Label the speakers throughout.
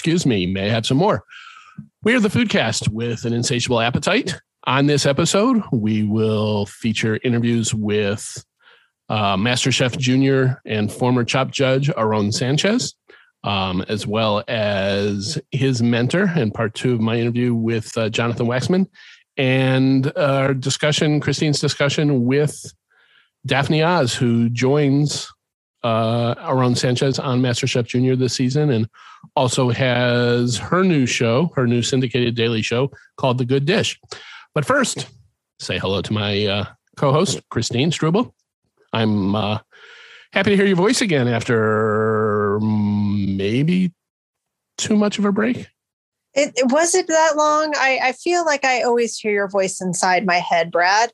Speaker 1: Excuse Me, May Have Some More.
Speaker 2: We are the Foodcast with an insatiable appetite. On this episode, we will feature interviews with uh, Master Chef Junior and former Chopped Judge Aaron Sanchez, um, as well as his mentor and part two of my interview with uh, Jonathan Waxman, and our discussion, Christine's discussion with Daphne Oz, who joins uh, Aaron Sanchez on Master Chef Junior this season, and also has her new show, her new syndicated daily show called The Good Dish. But first, say hello to my uh, co-host Christine Struble. I'm uh, happy to hear your voice again after maybe too much of a break.
Speaker 3: It, it wasn't that long. I, I feel like I always hear your voice inside my head, Brad.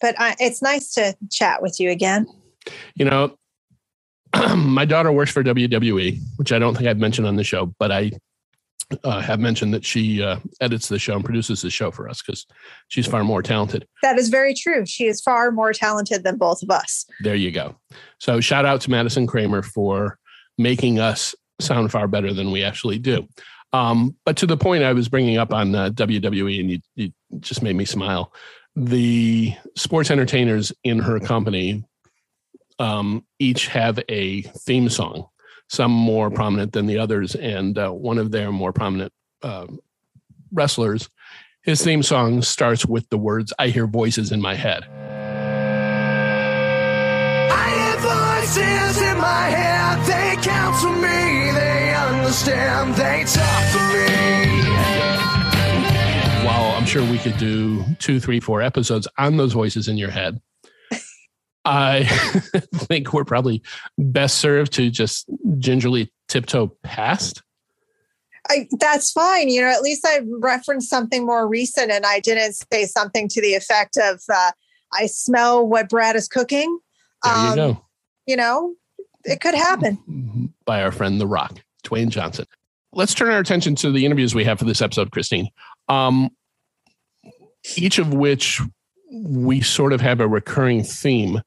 Speaker 3: But I, it's nice to chat with you again.
Speaker 2: You know, my daughter works for WWE, which I don't think I've mentioned on the show, but I uh, have mentioned that she uh, edits the show and produces the show for us because she's far more talented.
Speaker 3: That is very true. She is far more talented than both of us.
Speaker 2: There you go. So shout out to Madison Kramer for making us sound far better than we actually do. Um, but to the point I was bringing up on uh, WWE, and you, you just made me smile. The sports entertainers in her company um, each have a theme song, some more prominent than the others. And uh, one of their more prominent uh, wrestlers, his theme song starts with the words, I hear voices in my head.
Speaker 4: I hear voices in my head. They counsel me. They understand. They talk to me.
Speaker 2: while I'm sure we could do two, three, four episodes on those voices in your head, I think we're probably best served to just gingerly tiptoe past.
Speaker 3: I, that's fine. You know, at least I referenced something more recent and I didn't say something to the effect of, uh, I smell what Brad is cooking.
Speaker 2: There you
Speaker 3: Um,
Speaker 2: go.
Speaker 3: You know, it could happen.
Speaker 2: By our friend The Rock, Dwayne Johnson. Let's turn our attention to the interviews we have for this episode, Christine. Um, each of which we sort of have a recurring theme.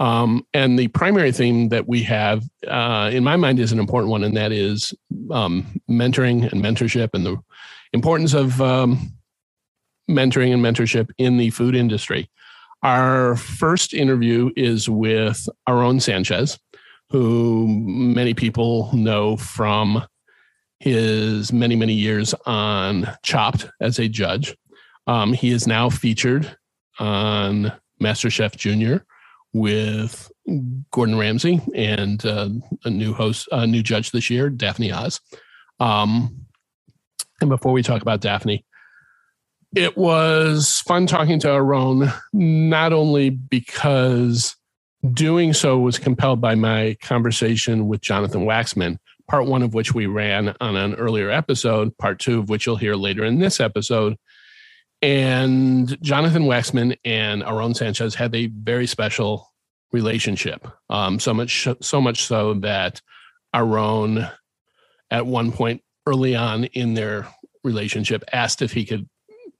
Speaker 2: Um, and the primary theme that we have, uh, in my mind, is an important one, and that is um, mentoring and mentorship and the importance of um, mentoring and mentorship in the food industry. Our first interview is with Aaron Sanchez, who many people know from his many, many years on Chopped as a judge. Um, he is now featured on MasterChef Junior with Gordon Ramsay and uh, a new host, a new judge this year, Daphne Oz. Um, and before we talk about Daphne, it was fun talking to Aaron, not only because doing so was compelled by my conversation with Jonathan Waxman, part one of which we ran on an earlier episode, part two of which you'll hear later in this episode. And Jonathan Waxman and Aaron Sanchez had a very special relationship. Um, so much, so much so that Aaron, at one point early on in their relationship, asked if he could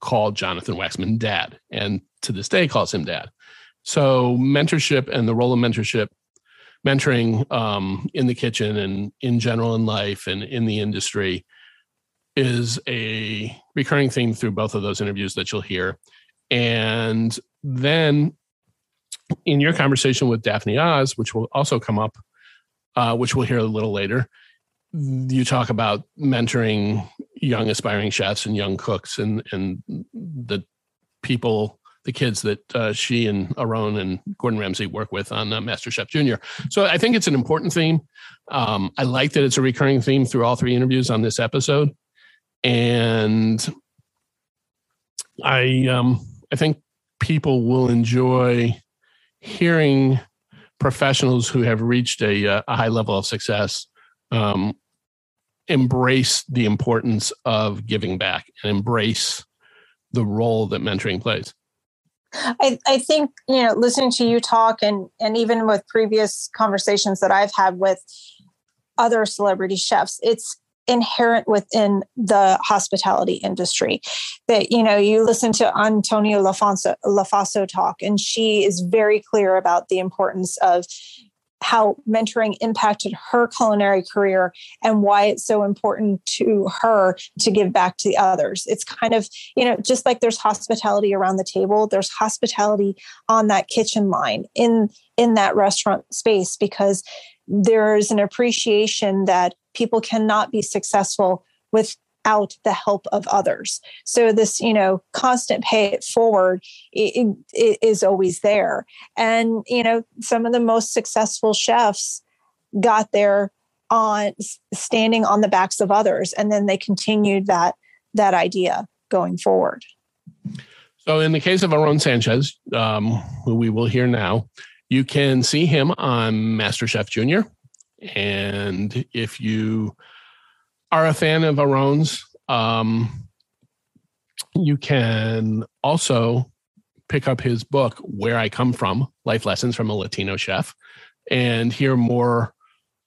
Speaker 2: call Jonathan Waxman dad, and to this day calls him dad. So mentorship and the role of mentorship, mentoring um, in the kitchen and in general in life and in the industry is a recurring theme through both of those interviews that you'll hear. And then in your conversation with Daphne Oz, which will also come up, uh, which we'll hear a little later, you talk about mentoring young aspiring chefs and young cooks and and the people the kids that uh, she and Aaron and Gordon Ramsay work with on uh, Master Chef Junior. So I think it's an important theme. Um, I like that it's a recurring theme through all three interviews on this episode, and I um, I think people will enjoy hearing professionals who have reached a, uh, a high level of success um, embrace the importance of giving back and embrace the role that mentoring plays.
Speaker 3: I, I think you know listening to you talk and and even with previous conversations that I've had with other celebrity chefs, it's inherent within the hospitality industry that you know you listen to Antonia lafonso, Lofaso talk and she is very clear about the importance of how mentoring impacted her culinary career and why it's so important to her to give back to the others. It's kind of, you know, just like there's hospitality around the table, there's hospitality on that kitchen line in in that restaurant space because there's an appreciation that people cannot be successful without the help of others. So this, you know, constant pay it forward it, it is always there. And you know, some of the most successful chefs got there on standing on the backs of others, and then they continued that that idea going forward.
Speaker 2: So, in the case of Aaron Sanchez, um, who we will hear now, you can see him on MasterChef Junior. And if you are a fan of Aaron's, um, you can also pick up his book, Where I Come From Life Lessons from a Latino Chef, and hear more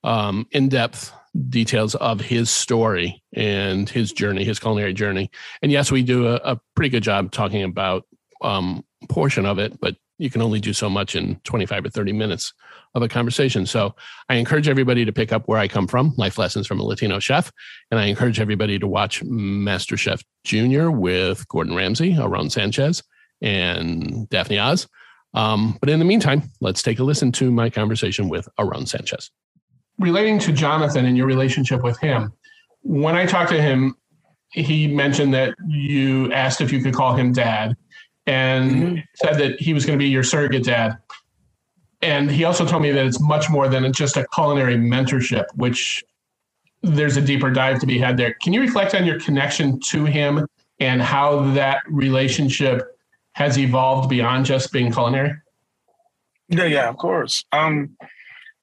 Speaker 2: um, in depth details of his story and his journey, his culinary journey. And yes, we do a, a pretty good job talking about um, portion of it, but you can only do so much in 25 or 30 minutes of a conversation. So I encourage everybody to pick up where I come from, life lessons from a Latino chef. And I encourage everybody to watch Master Chef Junior with Gordon Ramsay, Aaron Sanchez, and Daphne Oz. Um, but in the meantime, let's take a listen to my conversation with Aaron Sanchez. Relating to Jonathan and your relationship with him, when I talked to him, he mentioned that you asked if you could call him dad and mm-hmm. said that he was going to be your surrogate dad. And he also told me that it's much more than just a culinary mentorship, which there's a deeper dive to be had there. Can you reflect on your connection to him and how that relationship has evolved beyond just being culinary?
Speaker 5: Yeah, yeah, of course. Um,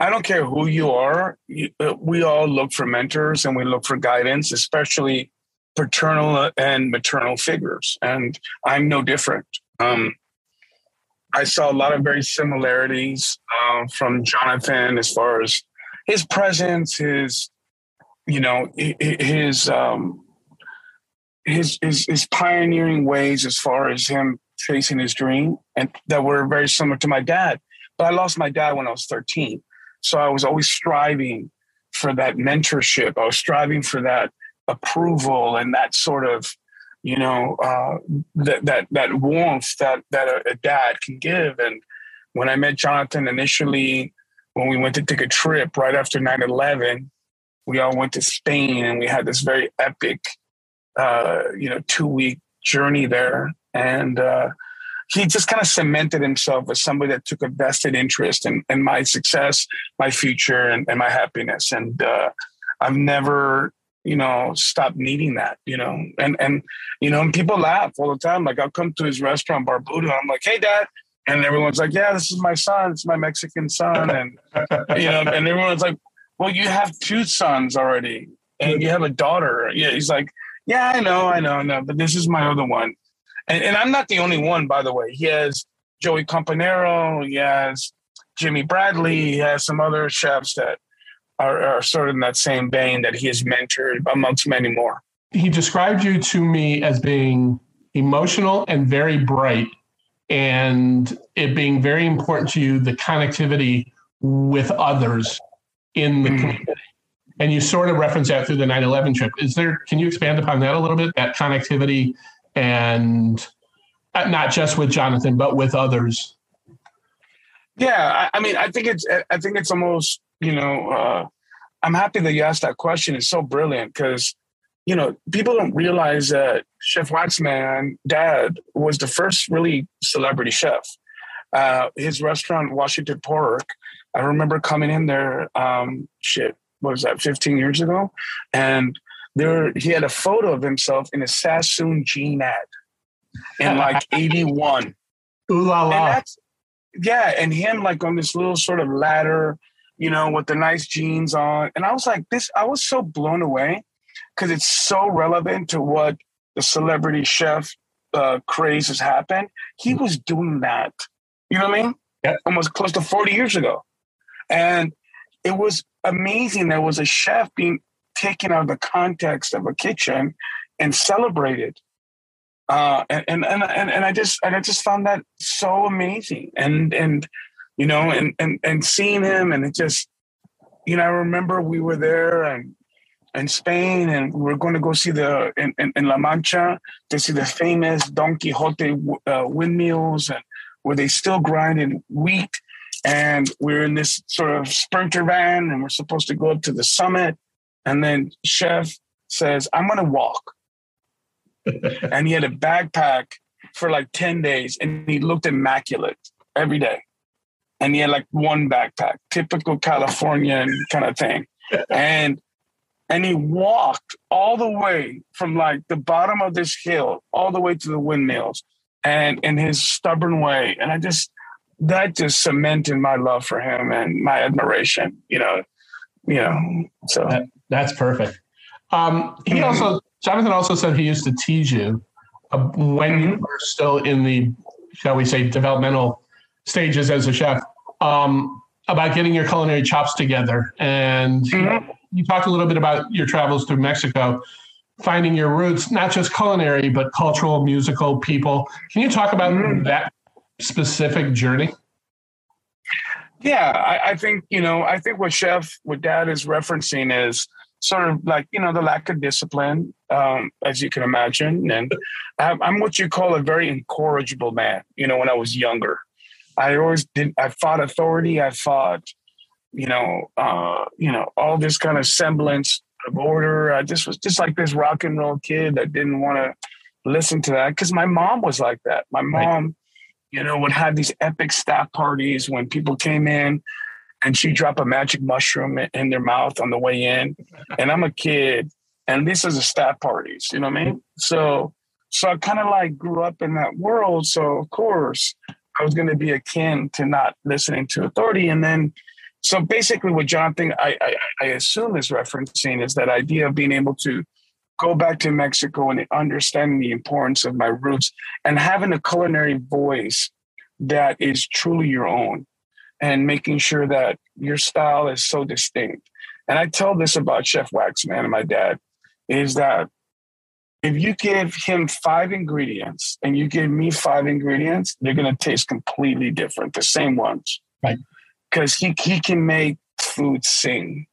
Speaker 5: I don't care who you are. Uh, we all look for mentors and we look for guidance, especially paternal and maternal figures. And I'm no different. Um, I saw a lot of very similarities uh, from Jonathan as far as his presence, his, you know, his, um, his, his, his pioneering ways as far as him chasing his dream, and that were very similar to my dad. But I lost my dad when I was 13, so I was always striving for that mentorship. I was striving for that approval and that sort of you know uh, that that that warmth that that a, a, dad can give. And when I met Jonathan initially, when we went to take a trip right after 9-11, we all went to Spain and we had this very epic, uh, you know, two week journey there. And uh, he just kind of cemented himself as somebody that took a vested interest in, in my success, my future, and, and my happiness. And uh, I've never you know, stop needing that, you know, and, and, you know, and people laugh all the time. Like I'll come to his restaurant, Barbuto. I'm like, Hey dad. And everyone's like, yeah, this is my son. It's my Mexican son. And, you know, and everyone's like, well, you have two sons already and you have a daughter. Yeah. He's like, yeah, I know, I know, I know, but this is my other one. And, and I'm not the only one, by the way. He has Joey Campanaro, He has Jimmy Bradley. He has some other chefs that are, are sort of in that same vein that he has mentored amongst many more.
Speaker 2: He described you to me as being emotional and very bright, and it being very important to you the connectivity with others in the mm. community. And you sort of reference that through the 9 11 trip. Is there, can you expand upon that a little bit? That connectivity and uh, not just with Jonathan, but with others
Speaker 5: Yeah, I, I mean, I think it's I think it's almost you know. Uh, I'm happy that you asked that question. It's so brilliant because you know people don't realize that Chef Waxman, Dad, was the first really celebrity chef. Uh, his restaurant, Washington Park, I remember coming in there. Um, shit, what was that? 15 years ago, and there he had a photo of himself in a Sassoon jean ad in like 81.
Speaker 2: Ooh la
Speaker 5: And
Speaker 2: la.
Speaker 5: that's yeah, and him like on this little sort of ladder, you know, with the nice jeans on. And I was like, this, I was so blown away because it's so relevant to what the celebrity chef uh, craze has happened. He was doing that, you know what I mean?
Speaker 2: Yep.
Speaker 5: Almost close to 40 years ago. And it was amazing. There was a chef being taken out of the context of a kitchen and celebrated uh, and, and and and and I just and I just found that so amazing, and and you know, and and and seeing him, and it just, you know, I remember we were there and in Spain, and we were going to go see the in, in, in La Mancha to see the famous Don Quixote uh, windmills, and where they still grinding wheat, and we're in this sort of sprinter van, and we're supposed to go up to the summit, and then Chef says, "I'm going to walk." and he had a backpack for like 10 days and he looked immaculate every day and he had like one backpack typical californian kind of thing. And and he walked all the way from like the bottom of this hill all the way to the windmills and in his stubborn way. And i just that just cemented my love for him and my admiration you know you know so.
Speaker 2: That- That's perfect. Um, he also, Jonathan also said he used to tease you uh, when you were still in the, shall we say, developmental stages as a chef um, about getting your culinary chops together. And
Speaker 5: Mhm.
Speaker 2: you talked a little bit about your travels through Mexico, finding your roots, not just culinary, but cultural, musical, people. Can you talk about
Speaker 5: Mhm.
Speaker 2: that specific journey?
Speaker 5: Yeah, I, I think you know. I think what Chef, what Dad is referencing is sort of like you know the lack of discipline, um, as you can imagine. And I'm what you call a very incorrigible man. You know, when I was younger, I always did. I fought authority. I fought, you know, uh, you know, all this kind of semblance of order. I just was just like this rock and roll kid that didn't want to listen to that because my mom was like that. My
Speaker 2: Right.
Speaker 5: mom you know, would have these epic staff parties when people came in and she'd drop a magic mushroom in- in their mouth on the way in. And I'm a kid and this is a staff parties, you know what I mean? So, so I kind of like grew up in that world. So of course I was going to be akin to not listening to authority. And then, so basically what Jonathan, I, I, I assume is referencing is that idea of being able to go back to Mexico and understanding the importance of my roots and having a culinary voice that is truly your own and making sure that your style is so distinct. And I tell this about Chef Waxman and my dad is that if you give him five ingredients and you give me five ingredients, they're going to taste completely different, the same ones.
Speaker 2: Right.
Speaker 5: Because he, he can make food sing.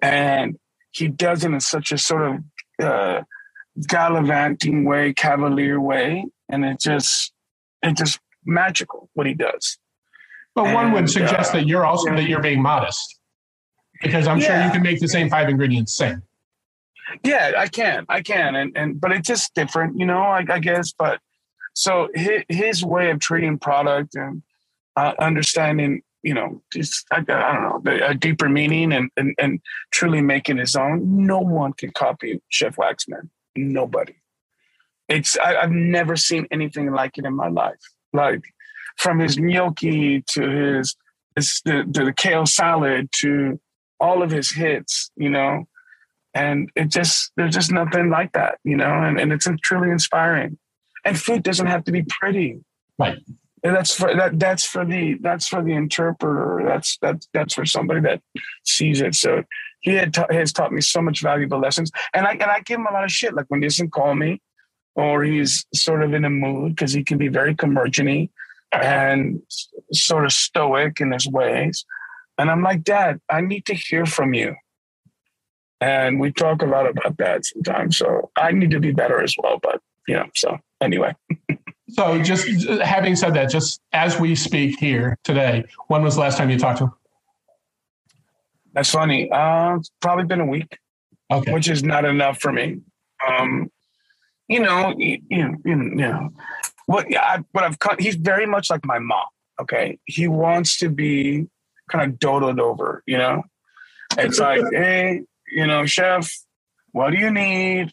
Speaker 5: And he does it in such a sort of uh, gallivanting way, cavalier way, and it just it just magical what he does.
Speaker 2: But one would suggest
Speaker 5: uh,
Speaker 2: that you're also
Speaker 5: yeah.
Speaker 2: that you're being modest, because I'm sure you can make the same five ingredients sing.
Speaker 5: Yeah, I can, I can, and and but it's just different, you know. I, I guess, but so his, his way of treating product and uh, understanding, you know, just I, I don't know, a deeper meaning and, and and truly making his own. No one can copy Chef Waxman. Nobody. It's I, I've never seen anything like it in my life. Like from his gnocchi to his, his the, the kale salad to all of his hits, you know and it just there's just nothing like that you know and, and it's truly inspiring. And food doesn't have to be pretty.
Speaker 2: Right.
Speaker 5: and that's for that that's for the that's for the interpreter. That's that's that's for somebody that sees it. So he had ta- has taught me so much valuable lessons. And i and i give him a lot of shit. Like when he doesn't call me or he's sort of in a mood because he can be very curmudgeon and sort of stoic in his ways. And i'm like dad i need to hear from you and we talk a lot about that sometimes. So I need to be better as well. But you know, so anyway,
Speaker 2: So, just having said that, just as we speak here today, when was the last time you talked to him?
Speaker 5: That's funny. Uh, it's probably been a week,
Speaker 2: Okay.
Speaker 5: which is not enough for me. Um, you know, you, you, you know, what I, what I've cut. He's very much like my mom. Okay, he wants to be kind of doted over. You know, it's like, hey, you know, chef, what do you need?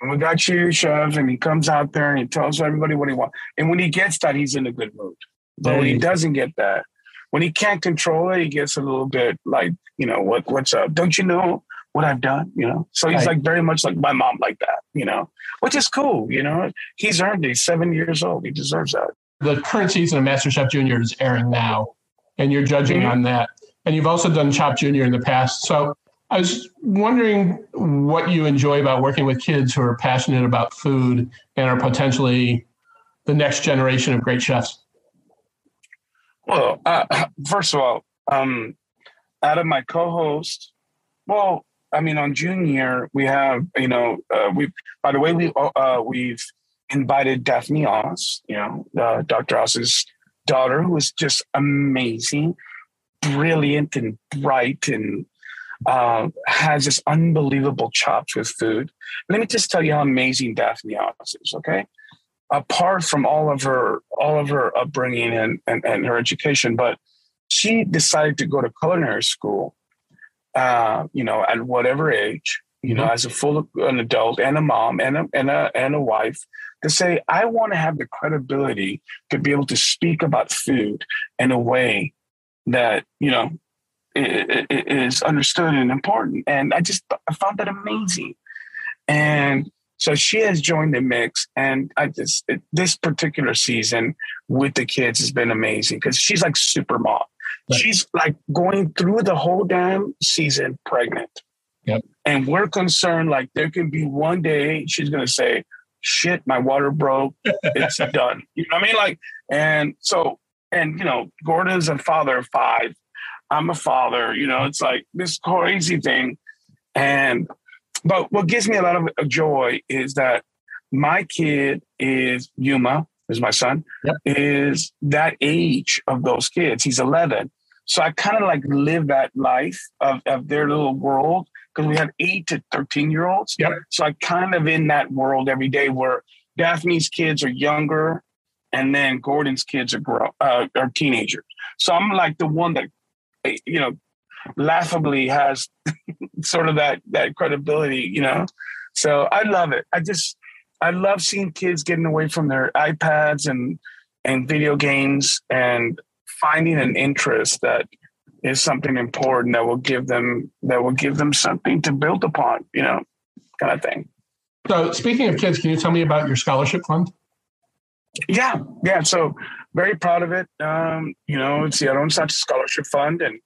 Speaker 5: And we got you, chef. And he comes out there and he tells everybody what he wants. And when he gets that, he's in a good mood. But when he doesn't get that, when he can't control it, he gets a little bit like, you know, what what's up? Don't you know what I've done? You know. So he's
Speaker 2: Right.
Speaker 5: like very much like my mom, like that. You know, which is cool. You know, he's earned it. He's seven years old. He deserves that.
Speaker 2: the current season of MasterChef Junior is airing now, and you're judging
Speaker 5: Mhm.
Speaker 2: on that. And you've also done Chopped Junior in the past. So I was wondering what you enjoy about working with kids who are passionate about food and are potentially the next generation of great chefs.
Speaker 5: Well, uh, first of all, um, out of my co-host, well, I mean, on Junior, we have, you know, uh, we. By the way, we uh, we've invited Daphne Oz, you know, uh, Dr. Oz's daughter, who is just amazing, brilliant, and bright, and uh, has this unbelievable chops with food. Let me just tell you how amazing Daphne Oz is. Okay, apart from all of her all of her upbringing and, and, and her education, but she decided to go to culinary school. Uh, you know, at whatever age, you know, as a full an adult and a mom and a and a and a wife, to say I want to have the credibility to be able to speak about food in a way that you know is understood and important. And I just I found that amazing. And so she has joined the mix, and I just it, this particular season with the kids has been amazing because she's like super mom.
Speaker 2: Right.
Speaker 5: She's like going through the whole damn season pregnant.
Speaker 2: Yep.
Speaker 5: And we're concerned like there can be one day she's gonna say, "Shit, my water broke. It's done." You know what I mean? Like, and so and you know, Gordon's a father of five. I'm a father. You know, it's like this crazy thing, and but what gives me a lot of joy is that my kid is Yuma, is my son,
Speaker 2: Yep.
Speaker 5: is that age of those kids. He's 11. So I kind of like live that life of, of their little world because we have eight to 13 year olds.
Speaker 2: Yep.
Speaker 5: So I kind of in that world every day where Daphne's kids are younger and then Gordon's kids are grow, uh, are teenagers. So I'm like the one that, you know, laughably has sort of that that credibility, you know. So I love it. I just I love seeing kids getting away from their iPads and and video games and finding an interest that is something important that will give them that will give them something to build upon, you know, kind of thing.
Speaker 2: So speaking of kids, can you tell me about your scholarship fund?
Speaker 5: Yeah, yeah. So very proud of it. Um, you know, it's the Aaron Scholarship Fund, and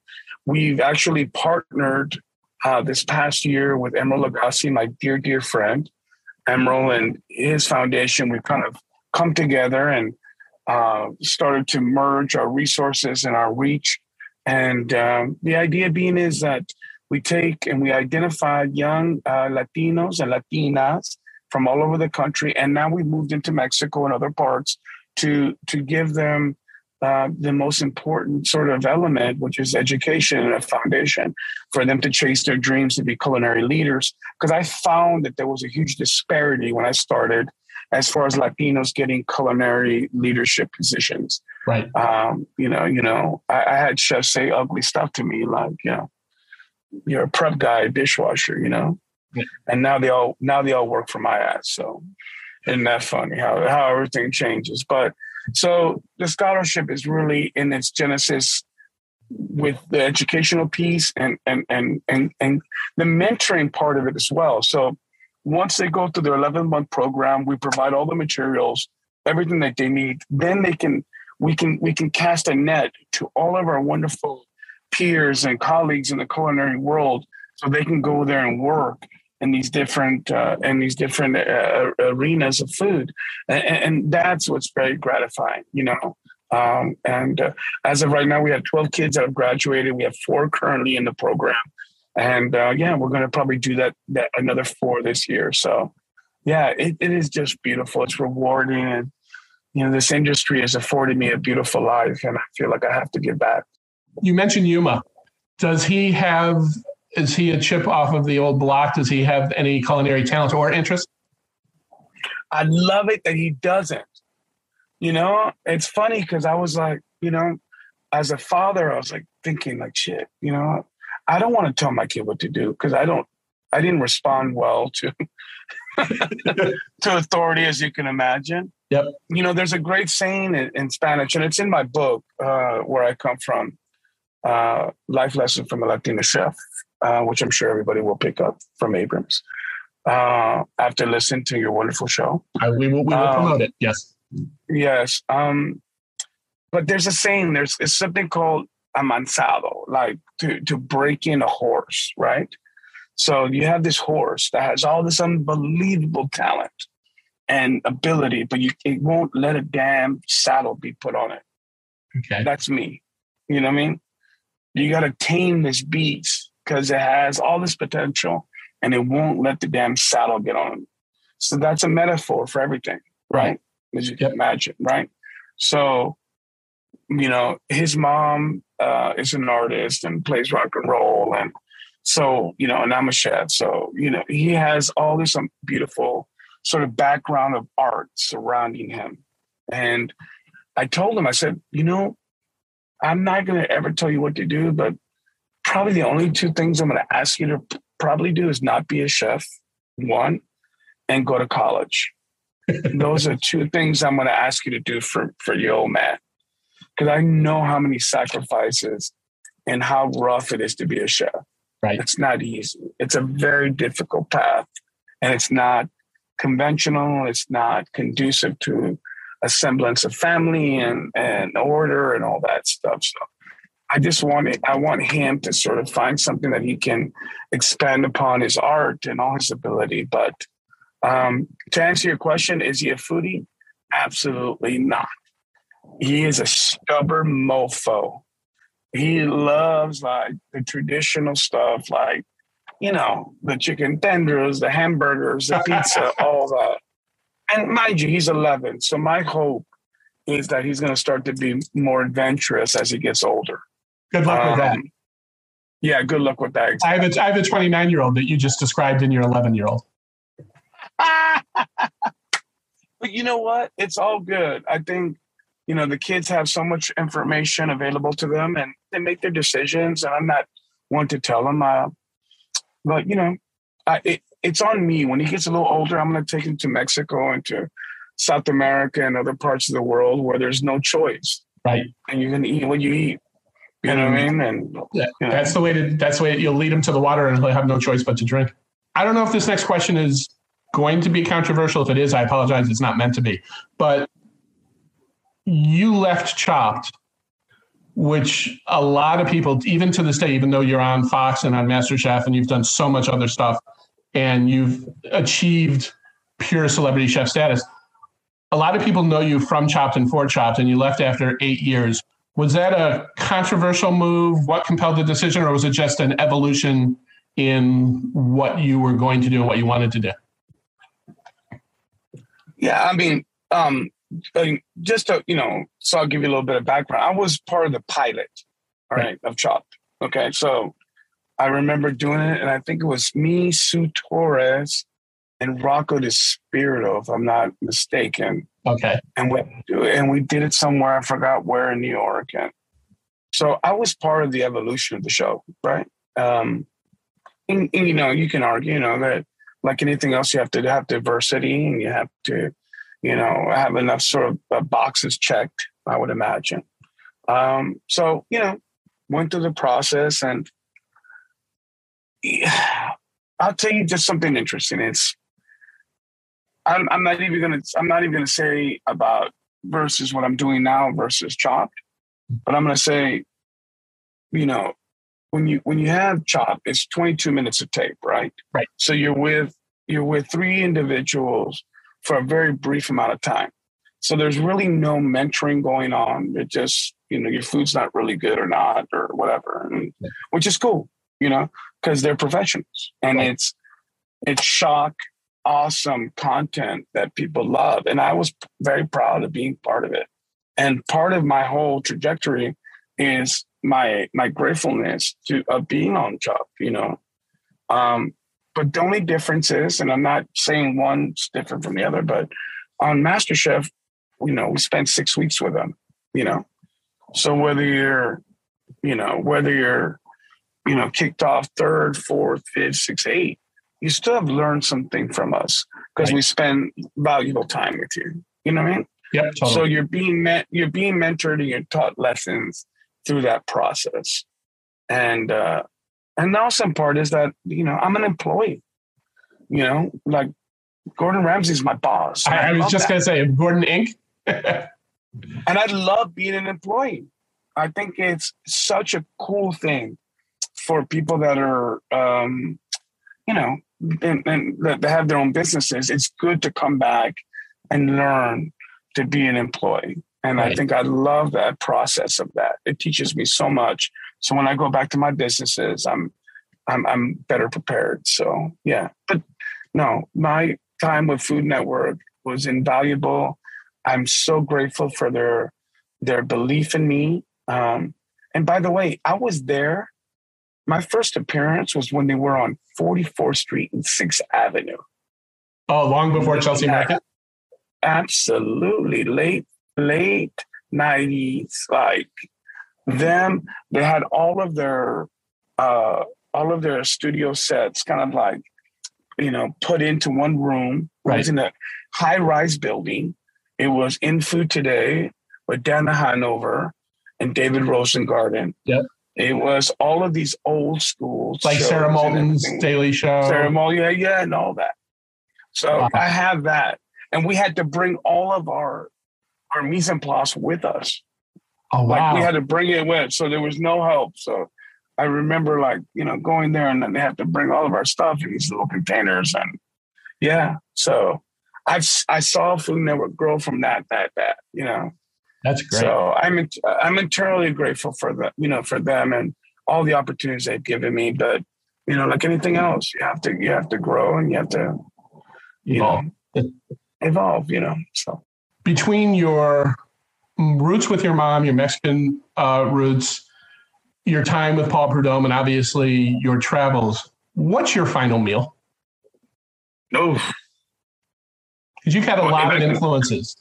Speaker 5: we've actually partnered uh, this past year with Emeril Lagasse, my dear, dear friend. Emeril and his foundation, we've kind of come together and uh, started to merge our resources and our reach. And um, the idea being is that we take and we identify young uh, Latinos and Latinas from all over the country, and now we've moved into Mexico and other parts to to give them uh, the most important sort of element, which is education and a foundation for them to chase their dreams to be culinary leaders. Because I found that there was a huge disparity when I started, as far as Latinos getting culinary leadership positions.
Speaker 2: Right.
Speaker 5: Um, you know, you know, I, I had chefs say ugly stuff to me, like you know, you're a prep guy, dishwasher, you know,
Speaker 2: Yeah.
Speaker 5: and now they all now they all work for my ass. So, isn't that funny how how everything changes? But so the scholarship is really in its genesis with the educational piece and and and and and the mentoring part of it as well. So once they go through their 11 month program, we provide all the materials, everything that they need. Then they can we can we can cast a net to all of our wonderful peers and colleagues in the culinary world, so they can go there and work in these different uh, in these different uh, arenas of food, and, and that's what's very gratifying, you know. Um, and uh, as of right now, we have 12 kids that have graduated. We have four currently in the program, and uh, yeah, we're going to probably do that that another four this year. So, yeah, it, it is just beautiful. It's rewarding, and you know, this industry has afforded me a beautiful life, and I feel like I have to give back.
Speaker 6: You mentioned Yuma. Does he have? Is he a chip off of the old block? Does he have any culinary talent or interest?
Speaker 5: I love it that he doesn't. You know, it's funny because I was like, you know, as a father, I was like thinking like, shit, you know, I don't want to tell my kid what to do because I don't, I didn't respond well to to authority, as you can imagine.
Speaker 6: Yep.
Speaker 5: You know, there's a great saying in, in Spanish, and it's in my book uh, where I come from, uh, "Life Lesson from a Latina Chef," uh, which I'm sure everybody will pick up from Abrams uh, after listening to your wonderful show.
Speaker 6: I, we will, we will
Speaker 5: Um,
Speaker 6: promote it. Yes.
Speaker 5: Yes. Um, but there's a saying, there's it's something called amansado, like to, to break in a horse, right? So you have this horse that has all this unbelievable talent and ability, but you it won't let a damn saddle be put on it.
Speaker 6: Okay.
Speaker 5: That's me. You know what I mean? You got to tame this beast because it has all this potential and it won't let the damn saddle get on. So that's a metaphor for everything, right? As you can
Speaker 6: Yep.
Speaker 5: imagine, right? So, you know, his mom uh, is an artist and plays rock and roll. And so, you know, and I'm a chef. So, you know, he has all this um, beautiful sort of background of art surrounding him. And I told him, I said, you know, I'm not going to ever tell you what to do, but probably the only two things I'm going to ask you to probably do is not be a chef, one, and go to college. Those are two things I'm going to ask you to do for, for your old man. Because I know how many sacrifices and how rough it is to be a chef.
Speaker 6: Right.
Speaker 5: It's not easy. It's a very difficult path. And it's not conventional. It's not conducive to a semblance of family and, and order and all that stuff. So I just want it, I want him to sort of find something that he can expand upon his art and all his ability. But um, to answer your question, is he a foodie? Absolutely not. He is a stubborn mofo. He loves like the traditional stuff, like, you know, the chicken tenders, the hamburgers, the pizza, all that. And mind you, he's 11. So my hope is that he's going to start to be more adventurous as he gets older.
Speaker 6: Good luck with that.
Speaker 5: Um, Yeah, good luck with that.
Speaker 6: I have a, I have a 29 year old that you just described in your 11 year old.
Speaker 5: but you know what? It's all good. I think, you know, the kids have so much information available to them and they make their decisions. And I'm not one to tell them. Uh, but, you know, I, it, it's on me. When he gets a little older, I'm going to take him to Mexico and to South America and other parts of the world where there's no choice.
Speaker 6: Right.
Speaker 5: And you're going to eat what you eat. You know what I mean? And
Speaker 6: Yeah,
Speaker 5: Yeah.
Speaker 6: that's the way to. That's the way you'll lead him to the water, and he'll have no choice but to drink. I don't know if this next question is going to be controversial. If it is, I apologize. It's not meant to be. But you left Chopped, which a lot of people, even to this day, even though you're on Fox and on MasterChef, and you've done so much other stuff, and you've achieved pure celebrity chef status. A lot of people know you from Chopped and for Chopped, and you left after eight years. Was that a controversial move? What compelled the decision, or was it just an evolution in what you were going to do and what you wanted to do?
Speaker 5: Yeah, I mean, um, I mean, just to, you know, so I'll give you a little bit of background. I was part of the pilot, all right, of Chopped. Okay, so I remember doing it, and I think it was me, Sue Torres, and Rocco DiSpirito, if I'm not mistaken.
Speaker 6: Okay.
Speaker 5: And we and we did it somewhere. I forgot where in New York. And so I was part of the evolution of the show, right? Um, and, and, you know, you can argue, you know, that like anything else, you have to have diversity and you have to, you know, have enough sort of uh, boxes checked. I would imagine. Um, so you know, went through the process, and yeah, I'll tell you just something interesting. It's I'm, I'm not even gonna I'm not even gonna say about versus what I'm doing now versus chopped, but I'm gonna say, you know, when you when you have chopped, it's 22 minutes of tape, right?
Speaker 6: Right.
Speaker 5: So you're with you're with three individuals for a very brief amount of time. So there's really no mentoring going on. It just you know your food's not really good or not or whatever, and, which is cool, you know, because they're professionals and
Speaker 6: Right.
Speaker 5: it's it's shock awesome content that people love. And I was very proud of being part of it. And part of my whole trajectory is my my gratefulness to of being on job, you know. Um, but the only difference is, and I'm not saying one's different from the other, but on MasterChef, you know, we spent six weeks with them, you know. So whether you're, you know, whether you're, you know, kicked off third, fourth, fifth, sixth, eight, you still have learned something from us because
Speaker 6: Right.
Speaker 5: we spend valuable time with you. You know what I mean?
Speaker 6: Yep. Totally.
Speaker 5: So you're being met, you're being mentored and you're taught lessons through that process. And uh and the awesome part is that, you know, I'm an employee. You know, like Gordon Ramsay's my boss.
Speaker 6: I, I was just
Speaker 5: that.
Speaker 6: to say, Gordon Inc.
Speaker 5: and I love being an employee. I think it's such a cool thing for people that are, um, you know, and, and that have their own businesses. It's good to come back and learn to be an employee. And I think I love that process of that. It teaches me so much. So when I go back to my businesses, I'm I'm I'm better prepared. So yeah. But no, my time with Food Network was invaluable. I'm so grateful for their their belief in me. Um, and by the way, I was there. My first appearance was when they were on 44th Street and 6th Avenue.
Speaker 6: Oh, long before Chelsea Market.
Speaker 5: Absolutely late, late 90s. Like them, they had all of their uh all of their studio sets kind of like, you know, put into one room. It was
Speaker 6: Right.
Speaker 5: in a high-rise building. It was in Food Today with Donna Hanover and David Rosengarten.
Speaker 6: Yep.
Speaker 5: It was all of these old schools,
Speaker 6: Like
Speaker 5: Sara
Speaker 6: Moulton's. Daily Show.
Speaker 5: ceremony, yeah, yeah, and all that. So
Speaker 6: Wow.
Speaker 5: I have that, and we had to bring all of our our mise en place with us.
Speaker 6: oh,
Speaker 5: Like
Speaker 6: wow.
Speaker 5: we had to bring it with, so there was no help. So I remember, like you know, going there and then they have to bring all of our stuff in these little containers, and yeah. So I've I saw Food Network grow from that, that, that. You know,
Speaker 6: That's great.
Speaker 5: so I'm I'm internally grateful for the you know for them and all the opportunities they've given me. But you know, like anything else, you have to you have to grow and you have to you
Speaker 6: Evolve.
Speaker 5: know evolve. You know, so
Speaker 6: Between your roots with your mom, your Mexican uh, roots, your time with Paul Prudhomme, and obviously your travels, what's your final meal?
Speaker 5: no,
Speaker 6: Because you've had a
Speaker 5: Well,
Speaker 6: lot
Speaker 5: if
Speaker 6: of
Speaker 5: I
Speaker 6: influences.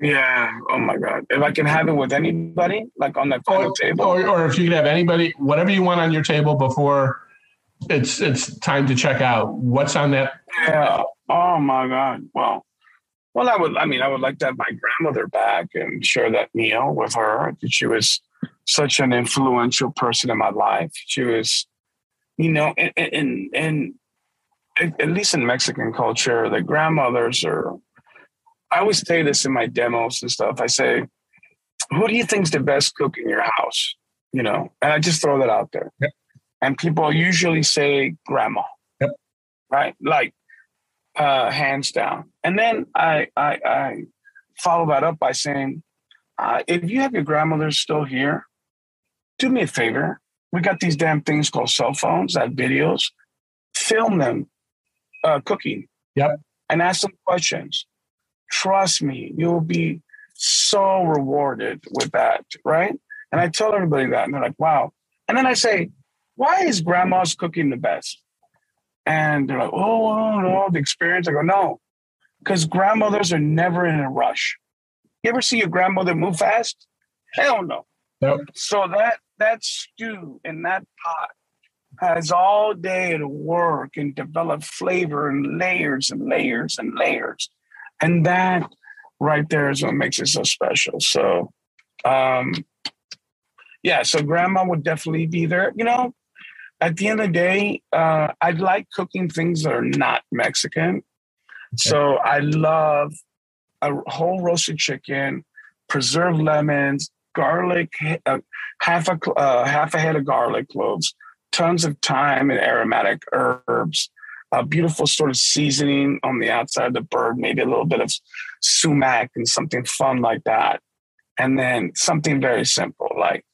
Speaker 5: Yeah. Oh my God, if I can have it with anybody, like on that
Speaker 6: Or,
Speaker 5: table,
Speaker 6: or, or if you can have anybody, whatever you want on your table before it's it's time to check out. What's on that?
Speaker 5: Yeah. Oh my God. Well, well, I would. I mean, I would like to have my grandmother back and share that meal with her. She was such an influential person in my life. She was, you know, and and, and at least in Mexican culture, the grandmothers are. I always say this in my demos and stuff. I say, "Who do you think's the best cook in your house?" You know, and I just throw that out there.
Speaker 6: Yep.
Speaker 5: And people usually say grandma.
Speaker 6: Yep.
Speaker 5: Right, like uh, hands down. And then I, I, I follow that up by saying, uh, if you have your grandmother still here, do me a favor. We got these damn things called cell phones that videos. Film them uh, cooking.
Speaker 6: Yep.
Speaker 5: And ask them questions. Trust me, you'll be so rewarded with that, right? And I tell everybody that, and they're like, wow. And then I say, why is grandma's cooking the best? And they're like, oh, oh no, the experience. I go, no, because grandmothers are never in a rush. You ever see your grandmother move fast? Hell no.
Speaker 6: Nope.
Speaker 5: So that that stew in that pot has all day to work and develop flavor and layers and layers and layers. And that right there is what makes it so special. So um yeah, so grandma would definitely be there. You know, at the end of the day, uh, I like cooking things that are not Mexican. So I love a whole roasted chicken, preserved lemons, garlic, uh, half a uh, half a head of garlic cloves, tons of thyme and aromatic herbs, a beautiful sort of seasoning on the outside of the bird, maybe a little bit of sumac and something fun like that, and then something very simple like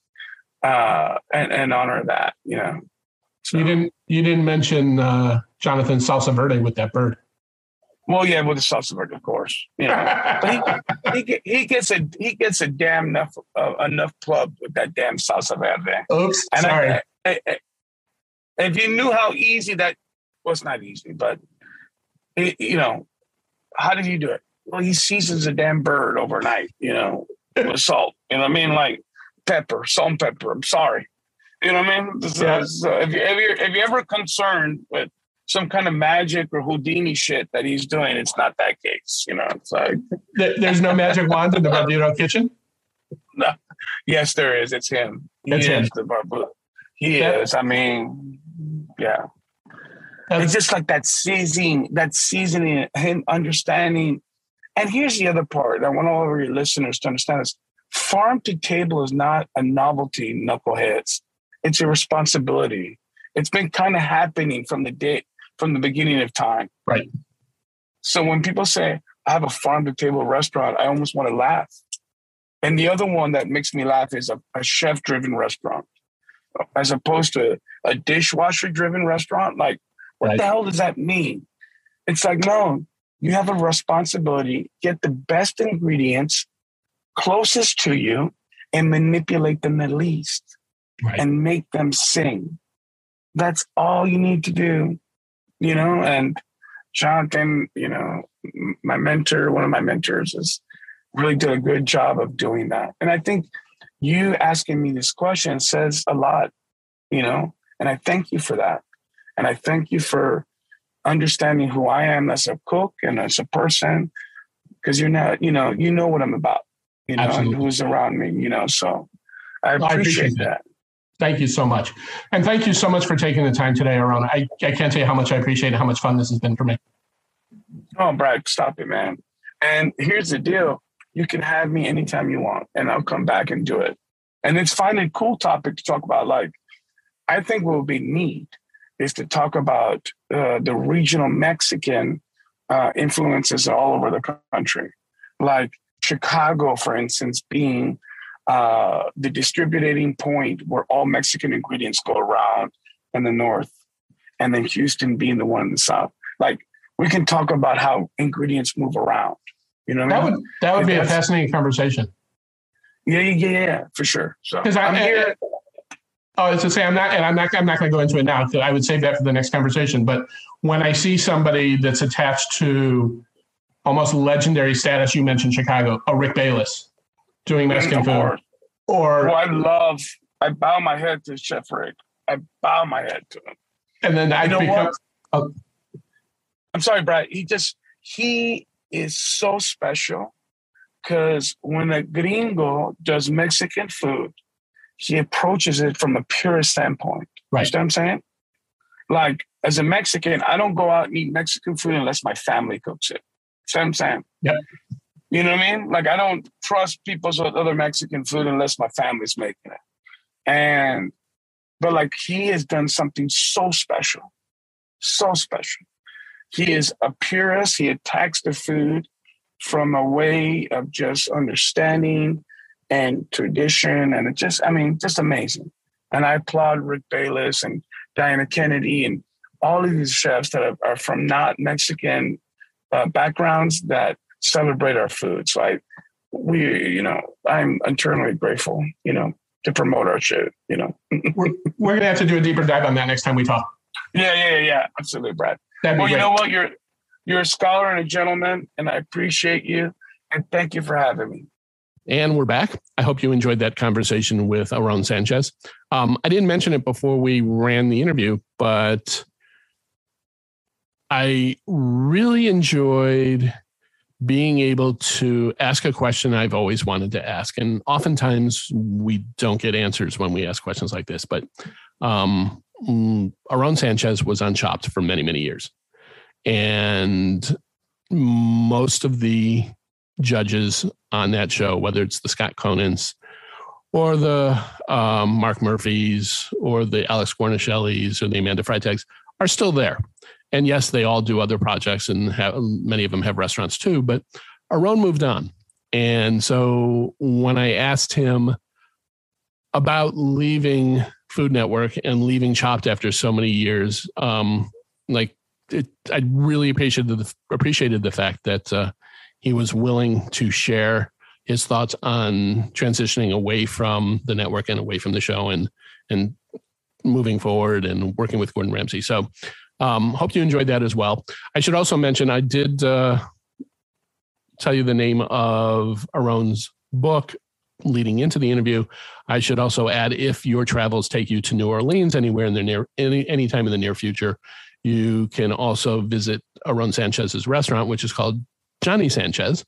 Speaker 5: uh, and, and honor that, you know. So,
Speaker 6: You didn't you didn't mention uh, Jonathan Salsa Verde with that bird.
Speaker 5: Well, yeah, with the salsa verde, of course. You know, but he, he, he gets a he gets a damn enough uh, enough club with that damn salsa verde.
Speaker 6: Oops,
Speaker 5: And
Speaker 6: sorry.
Speaker 5: I, I, I, if you knew how easy that well, it's not easy, but it, you know, how did he do it? Well, he seasons a damn bird overnight, you know, with salt. You know what I mean? Like pepper, salt and pepper. I'm sorry. You know what I mean? So,
Speaker 6: Yeah.
Speaker 5: so if uh, you if you if you ever concerned with some kind of magic or Houdini shit that he's doing, it's not that case. You know, it's like
Speaker 6: There's no magic wand in the Barbuto kitchen. No.
Speaker 5: Yes, there is. It's him. He
Speaker 6: It's
Speaker 5: is
Speaker 6: him.
Speaker 5: the barbu. He
Speaker 6: That-
Speaker 5: is. I mean, yeah. It's just like that seasoning, that seasoning, and understanding. And here's the other part I want all of your listeners to understand is farm to table is not a novelty, knuckleheads. It's a responsibility. It's been kind of happening from the day, from the beginning of time.
Speaker 6: Right.
Speaker 5: So when people say, I have a farm to table restaurant, I almost want to laugh. And the other one that makes me laugh is a, a chef driven restaurant, as opposed to a dishwasher driven restaurant. Like, what
Speaker 6: Right.
Speaker 5: the hell does that mean? It's like, no, you have a responsibility, get the best ingredients closest to you and manipulate them the least
Speaker 6: Right.
Speaker 5: and make them sing. That's all you need to do, you know. And Jonathan, you know, my mentor, one of my mentors, is really did a good job of doing that. And I think you asking me this question says a lot, you know. And I thank you for that. And I thank you for understanding who I am as a cook and as a person, because you're not, you know, you know what I'm about, you know,
Speaker 6: Absolutely.
Speaker 5: and who's around me, you know. So I
Speaker 6: Well, I
Speaker 5: appreciate,
Speaker 6: appreciate
Speaker 5: that.
Speaker 6: Thank you so much. And thank you so much for taking the time today, Arona. I, I can't tell you how much I appreciate and how much fun this has been for me.
Speaker 5: Oh, Brad, stop it, man. And here's the deal you can have me anytime you want, and I'll come back and do it. And it's finding a cool topic to talk about. Like, I think what would be neat is to talk about uh, the regional Mexican uh, influences all over the country. Like Chicago, for instance, being uh, the distributing point where all Mexican ingredients go around in the north, and then Houston being the one in the south. Like, we can talk about how ingredients move around. You know what I
Speaker 6: That
Speaker 5: mean?
Speaker 6: would that would be a fascinating conversation.
Speaker 5: Yeah, yeah, yeah, yeah, for sure. So
Speaker 6: I-
Speaker 5: I'm
Speaker 6: I-
Speaker 5: here.
Speaker 6: Oh, it's to say I'm not, and I'm not. I'm not going to go into it now. I would save that for the next conversation. But when I see somebody that's attached to almost legendary status, you mentioned Chicago, a Rick Bayless doing Mexican food, or
Speaker 5: Well, I love. I bow my head to Chef Rick. I bow my head to him.
Speaker 6: and then I
Speaker 5: You know
Speaker 6: become
Speaker 5: what?
Speaker 6: Oh.
Speaker 5: I'm sorry, Brad. He just he is so special because when a gringo does Mexican food, he approaches it from a pure standpoint.
Speaker 6: Right.
Speaker 5: You understand what I'm saying? Like as a Mexican, I don't go out and eat Mexican food unless my family cooks it. See what I'm saying?
Speaker 6: Yep.
Speaker 5: You know what I mean? Like I don't trust people's other Mexican food unless my family's making it. And but like he has done something so special, so special. He is a purist. He attacks the food from a way of just understanding and tradition. And it just, I mean, just amazing. And I applaud Rick Bayless and Diana Kennedy and all of these chefs that are, are from not Mexican uh, backgrounds that celebrate our food. So I, we, you know, I'm eternally grateful, you know, to promote our shit, you know.
Speaker 6: we're, we're going to have to do a deeper dive on that next time we talk.
Speaker 5: Yeah, yeah, yeah, absolutely, Brad.
Speaker 6: That'd
Speaker 5: Well, you know what? You're you're a scholar and a gentleman, and I appreciate you. And thank you for having me.
Speaker 2: And we're back. I hope you enjoyed that conversation with Aaron Sanchez. Um, I didn't mention it before we ran the interview, but I really enjoyed being able to ask a question I've always wanted to ask. And oftentimes we don't get answers when we ask questions like this. But um, mm, Aaron Sanchez was on Chopped for many, many years. And most of the judges on that show, whether it's the Scott Conants or the um, Marc Murphys or the Alex Guarnaschellis or the Amanda Freitags, are still there. And yes, they all do other projects and have, many of them have restaurants too, but Aaron moved on. And so when I asked him about leaving Food Network and leaving Chopped after so many years, um, like it, I really appreciated the, appreciated the fact that uh, he was willing to share his thoughts on transitioning away from the network and away from the show and and moving forward and working with Gordon Ramsay. So um, hope you enjoyed that as well. I should also mention I did uh, tell you the name of Aaron's book leading into the interview. I should also add if your travels take you to New Orleans anywhere in the near any any time in the near future, you can also visit Aaron Sanchez's restaurant, which is called Johnny Sanchez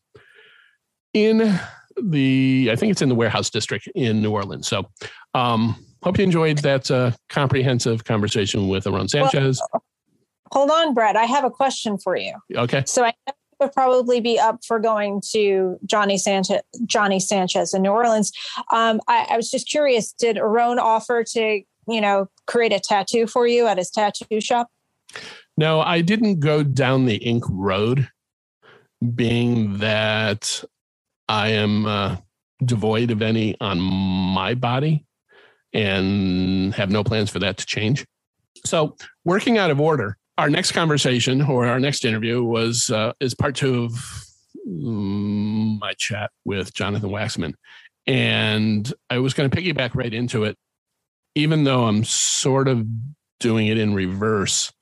Speaker 2: in the I think it's in the warehouse district in New Orleans. So um hope you enjoyed that uh, comprehensive conversation with Aaron Sanchez.
Speaker 3: Well, hold on, Brett. I have a question for you.
Speaker 2: Okay.
Speaker 3: So I would probably be up for going to Johnny Sanchez, Johnny Sanchez in New Orleans. Um, I, I was just curious, did Aaron offer to, you know, create a tattoo for you at his tattoo shop?
Speaker 2: No, I didn't go down the ink road, being that I am uh, devoid of any on my body and have no plans for that to change. So, working out of order, our next conversation or our next interview was uh, is part two of mm, my chat with Jonathan Waxman, and I was going to piggyback right into it, even though I'm sort of doing it in reverse,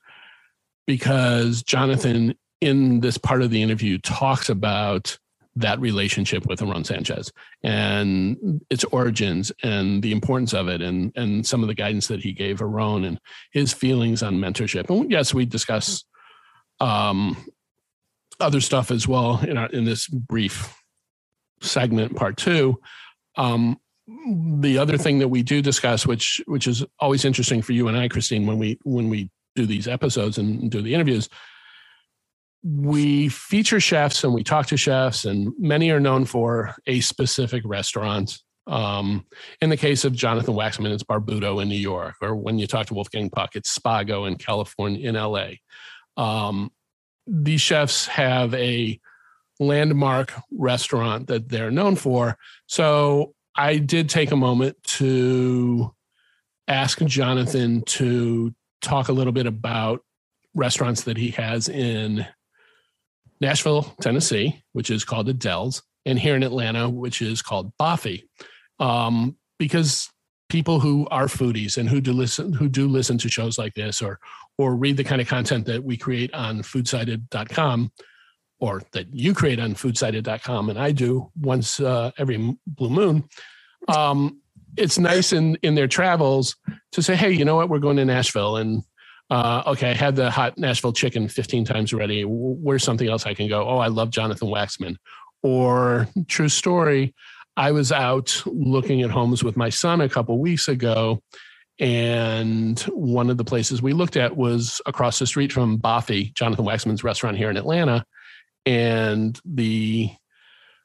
Speaker 2: because Jonathan in this part of the interview talks about that relationship with Aaron Sanchez and its origins and the importance of it and and some of the guidance that he gave Aaron and his feelings on mentorship. And yes, we discuss um, other stuff as well in our in this brief segment, part two. Um, the other thing that we do discuss, which which is always interesting for you and I, Christine, when we when we do these episodes and do the interviews, we feature chefs and we talk to chefs, and many are known for a specific restaurant. Um, in the case of Jonathan Waxman, it's Barbuto in New York, or when you talk to Wolfgang Puck, it's Spago in California, in LA. Um, these chefs have a landmark restaurant that they're known for. So I did take a moment to ask Jonathan to talk a little bit about restaurants that he has in Nashville, Tennessee, which is called Adele's, and here in Atlanta, which is called Boffy. Um, because people who are foodies and who do listen who do listen to shows like this or or read the kind of content that we create on foodsided.com or that you create on foodsided.com and I do once uh, every blue moon um, it's nice in in their travels to say hey you know what we're going to Nashville and uh, okay, I had the hot Nashville chicken 15 times already. Where's something else I can go? Oh, I love Jonathan Waxman. Or true story, I was out looking at homes with my son a couple weeks ago, and one of the places we looked at was across the street from Boffy, Jonathan Waxman's restaurant here in Atlanta. And the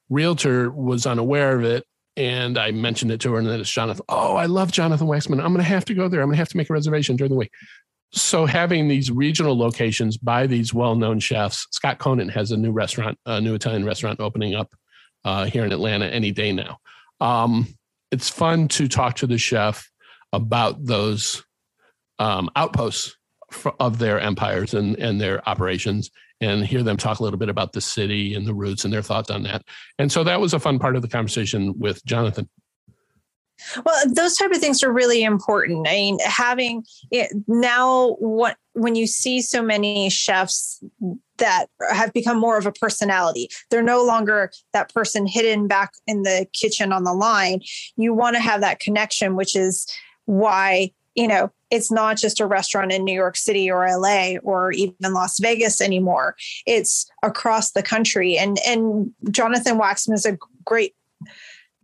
Speaker 2: realtor was unaware of it. And I mentioned it to her, and then it's Jonathan. Oh, I love Jonathan Waxman. I'm going to have to go there. I'm going to have to make a reservation during the week so having these regional locations by these well-known chefs scott Conant has a new restaurant a new italian restaurant opening up uh, here in atlanta any day now. Um, it's fun to talk to the chef about those um, outposts of their empires and, and their operations and hear them talk a little bit about the city and the roots and their thoughts on that. And so that was a fun part of the conversation with jonathan
Speaker 3: well, those type of things are really important. I mean, having it now, what when you see so many chefs that have become more of a personality, they're no longer that person hidden back in the kitchen on the line. You want to have that connection, which is why you know it's not just a restaurant in New York City or LA or even Las Vegas anymore. It's across the country. And and Jonathan Waxman is a great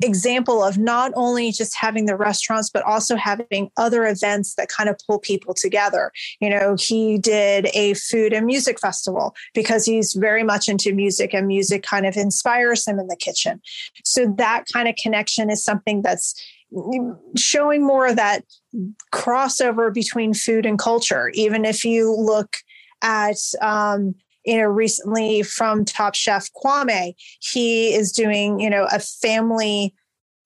Speaker 3: example of not only just having the restaurants but also having other events that kind of pull people together. You know he did a food and music festival because he's very much into music and music kind of inspires him in the kitchen. So that kind of connection is something that's showing more of that crossover between food and culture. Even if you look at um, you know, recently from Top Chef Kwame, he is doing, you know, a family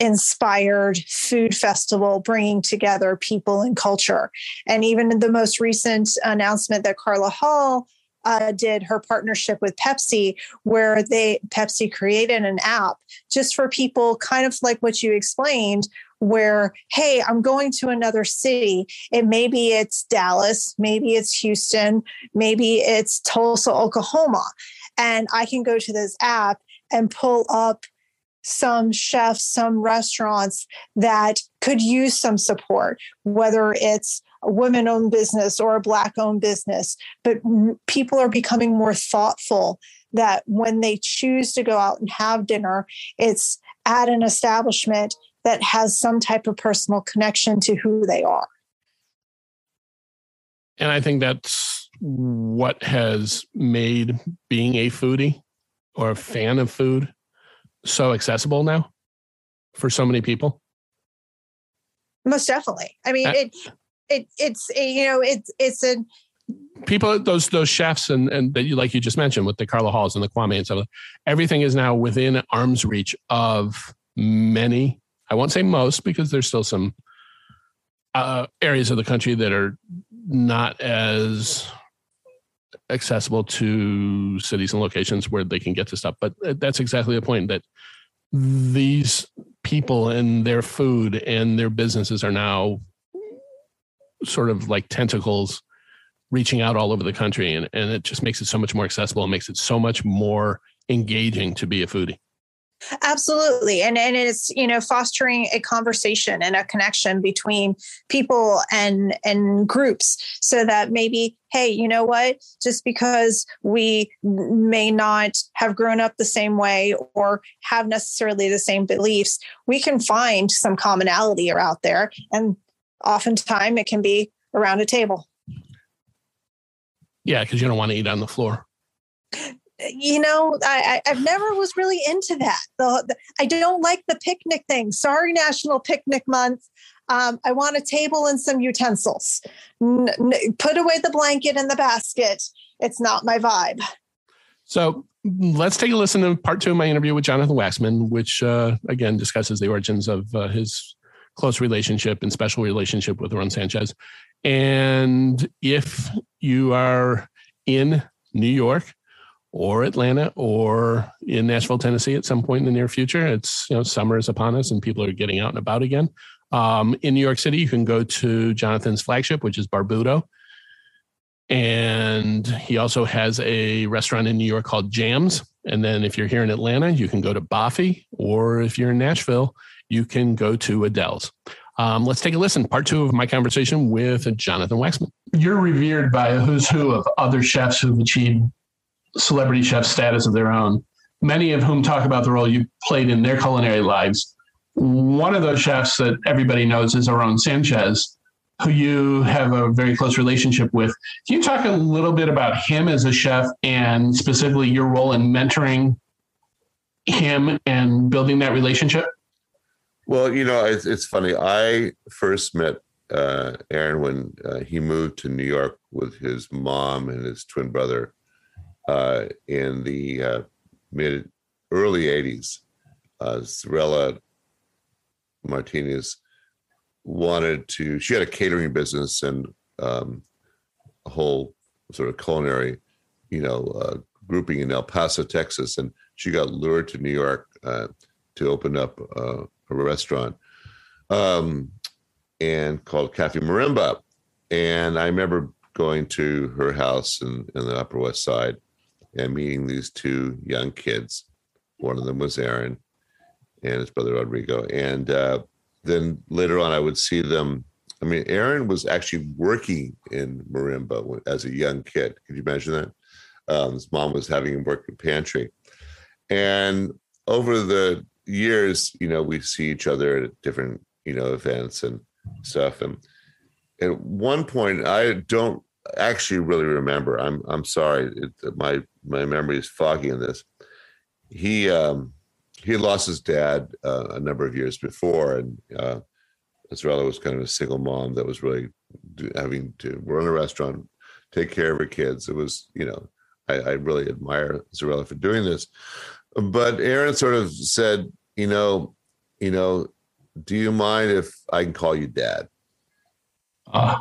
Speaker 3: inspired food festival bringing together people and culture. And even the most recent announcement that Carla Hall uh, did her partnership with Pepsi, where they Pepsi created an app just for people, kind of like what you explained, where hey, I'm going to another city, and maybe it's Dallas, maybe it's Houston, maybe it's Tulsa, Oklahoma, and I can go to this app and pull up some chefs, some restaurants that could use some support, whether it's a women owned business or a black owned business. But people are becoming more thoughtful that when they choose to go out and have dinner, it's at an establishment that has some type of personal connection to who they are.
Speaker 2: And I think that's what has made being a foodie or a fan of food so accessible now for so many people?
Speaker 3: Most definitely. I mean, uh, it it it's you know it's it's a
Speaker 2: people those those chefs and and that you like you just mentioned with the Carla Halls and the Kwame and stuff. Everything is now within arm's reach of many. I won't say most because there's still some uh, areas of the country that are not as accessible to cities and locations where they can get to stuff. But that's exactly the point that these people and their food and their businesses are now sort of like tentacles reaching out all over the country and, and it just makes it so much more accessible and makes it so much more engaging to be a foodie
Speaker 3: Absolutely. And and it's, you know, fostering a conversation and a connection between people and and groups so that maybe hey, you know what? Just because we may not have grown up the same way or have necessarily the same beliefs, we can find some commonality out there and oftentimes it can be around a table.
Speaker 2: Yeah, because you don't want to eat on the floor
Speaker 3: you know, I, I have never was really into that. The, the, I don't like the picnic thing. Sorry, National Picnic Month. Um, I want a table and some utensils. N- n- put away the blanket and the basket. It's not my vibe.
Speaker 2: So let's take a listen to part two of my interview with Jonathan Waxman, which uh, again discusses the origins of uh, his close relationship and special relationship with Aaron Sanchez. And if you are in New York, or Atlanta or in Nashville, Tennessee at some point in the near future. It's, you know, summer is upon us and people are getting out and about again. Um, in New York City, you can go to Jonathan's flagship, which is Barbuto. And he also has a restaurant in New York called Jams. And then if you're here in Atlanta, you can go to Boffy, or if you're in Nashville, you can go to Adele's. Um, let's take a listen. Part two of my conversation with Jonathan Waxman.
Speaker 6: You're revered by a who's who of other chefs who've achieved celebrity chef status of their own, many of whom talk about the role you played in their culinary lives. One of those chefs that everybody knows is Aarón Sanchez, who you have a very close relationship with. Can you talk a little bit about him as a chef and specifically your role in mentoring him and building that relationship?
Speaker 7: Well, you know, it's, it's funny. I first met uh, Aaron when uh, he moved to New York with his mom and his twin brother uh, in the uh, mid early 80s. Uh, Zarela Martinez wanted to, she had a catering business and um, a whole sort of culinary, you know, uh, grouping in El Paso, Texas. And she got lured to New York uh, to open up uh, a restaurant um, and called Cafe Marimba. And I remember going to her house in, in the Upper West Side and meeting these two young kids. One of them was Aaron and his brother Rodrigo. And uh, then later on, I would see them. I mean, Aaron was actually working in Marimba as a young kid. Could you imagine that? Um, his mom was having him work in pantry. And over the years, you know, we see each other at different, you know, events and stuff. And at one point, I don't actually really remember. I'm I'm sorry. It, my my memory is foggy in this. He um, he lost his dad uh, a number of years before, and uh, was kind of a single mom that was really having to run a restaurant, take care of her kids. It was you know I, I really admire Zarela for doing this, but Aaron sort of said, you know, you know, do you mind if I can call you dad?
Speaker 6: Uh,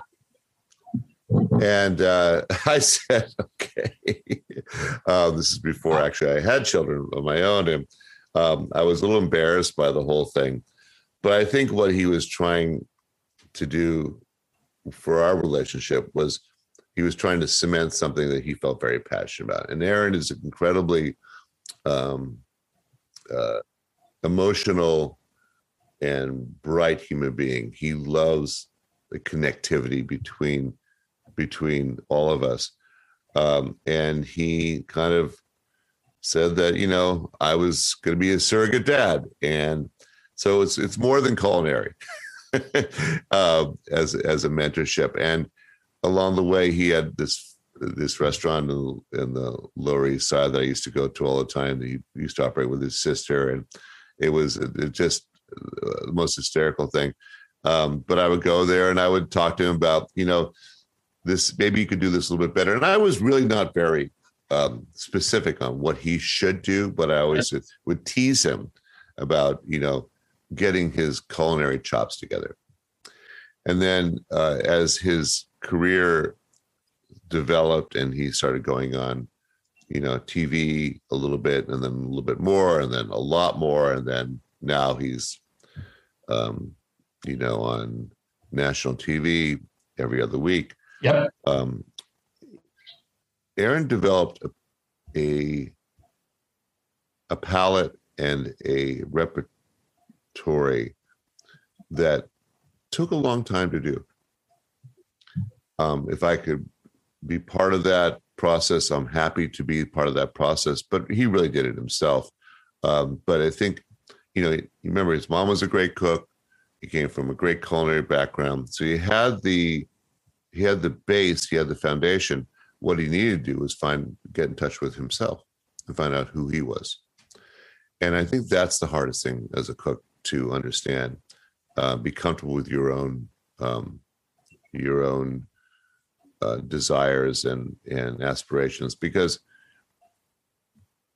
Speaker 7: and uh, I said, okay. um, this is before actually I had children of my own, and um, I was a little embarrassed by the whole thing. But I think what he was trying to do for our relationship was he was trying to cement something that he felt very passionate about. And Aaron is an incredibly um, uh, emotional and bright human being. He loves the connectivity between between all of us. Um, and he kind of said that you know I was going to be a surrogate dad, and so it's it's more than culinary uh, as as a mentorship. And along the way, he had this this restaurant in, in, the Lower East Side that I used to go to all the time. He used to operate with his sister, and it was it just uh, the most hysterical thing. Um, but I would go there and I would talk to him about, you know, this maybe you could do this a little bit better. And I was really not very um, specific on what he should do, but I always would, would tease him about, you know, getting his culinary chops together. And then uh, as his career developed and he started going on, you know, TV a little bit and then a little bit more and then a lot more. And then now he's, um, you know, on national TV every other week.
Speaker 6: Yep.
Speaker 7: Um, Aaron developed a, a a palate and a repertory that took a long time to do. Um, if I could be part of that process, I'm happy to be part of that process. But he really did it himself. Um, but I think, you know, remember his mom was a great cook. He came from a great culinary background, so he had the he had the base, he had the foundation. What he needed to do was find get in touch with himself and find out who he was. And I think that's the hardest thing as a cook to understand. Uh, be comfortable with your own um, your own uh, desires and and aspirations because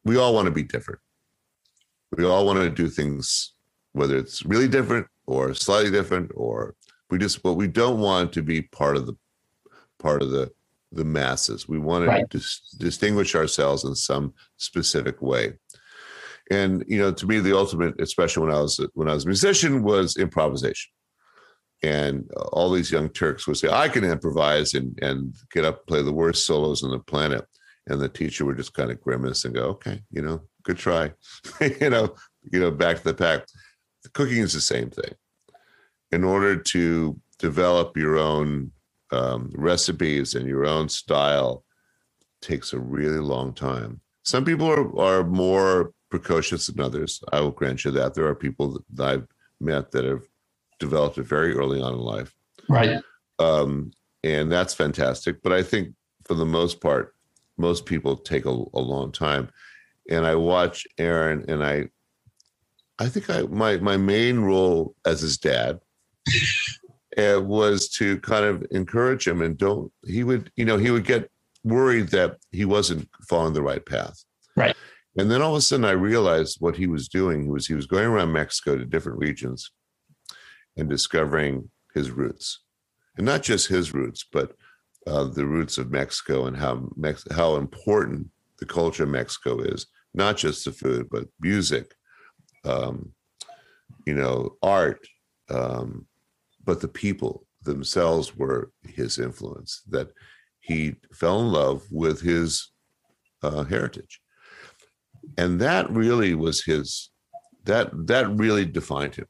Speaker 7: we all want to be different. We all want to do things, whether it's really different or slightly different, or we just, but we don't want to be part of the part of the the masses. We want
Speaker 6: Right.
Speaker 7: to dis- distinguish ourselves in some specific way. And you know, to me, the ultimate, especially when I was when I was a musician, was improvisation. And uh, all these young Turks would say, "I can improvise and and get up, and play the worst solos on the planet." And the teacher would just kind of grimace and go, "Okay, you know, good try." you know, you know, back to the pack. The Cooking is the same thing. In order to develop your own um, recipes and your own style, takes a really long time. Some people are, are more precocious than others. I will grant you that. There are people that I've met that have developed it very early on in life.
Speaker 6: Right.
Speaker 7: Um, and that's fantastic. But I think for the most part, most people take a, a long time. And I watch Aaron and I I think I my my main role as his dad uh, was to kind of encourage him and don't he would you know he would get worried that he wasn't following the right path
Speaker 6: Right.
Speaker 7: and then all of a sudden i realized what he was doing was he was going around mexico to different regions and discovering his roots and not just his roots but uh, the roots of mexico and how Mex- how important the culture of mexico is not just the food but music um, you know art um, but the people themselves were his influence that he fell in love with his uh, heritage. And that really was his that that really defined him.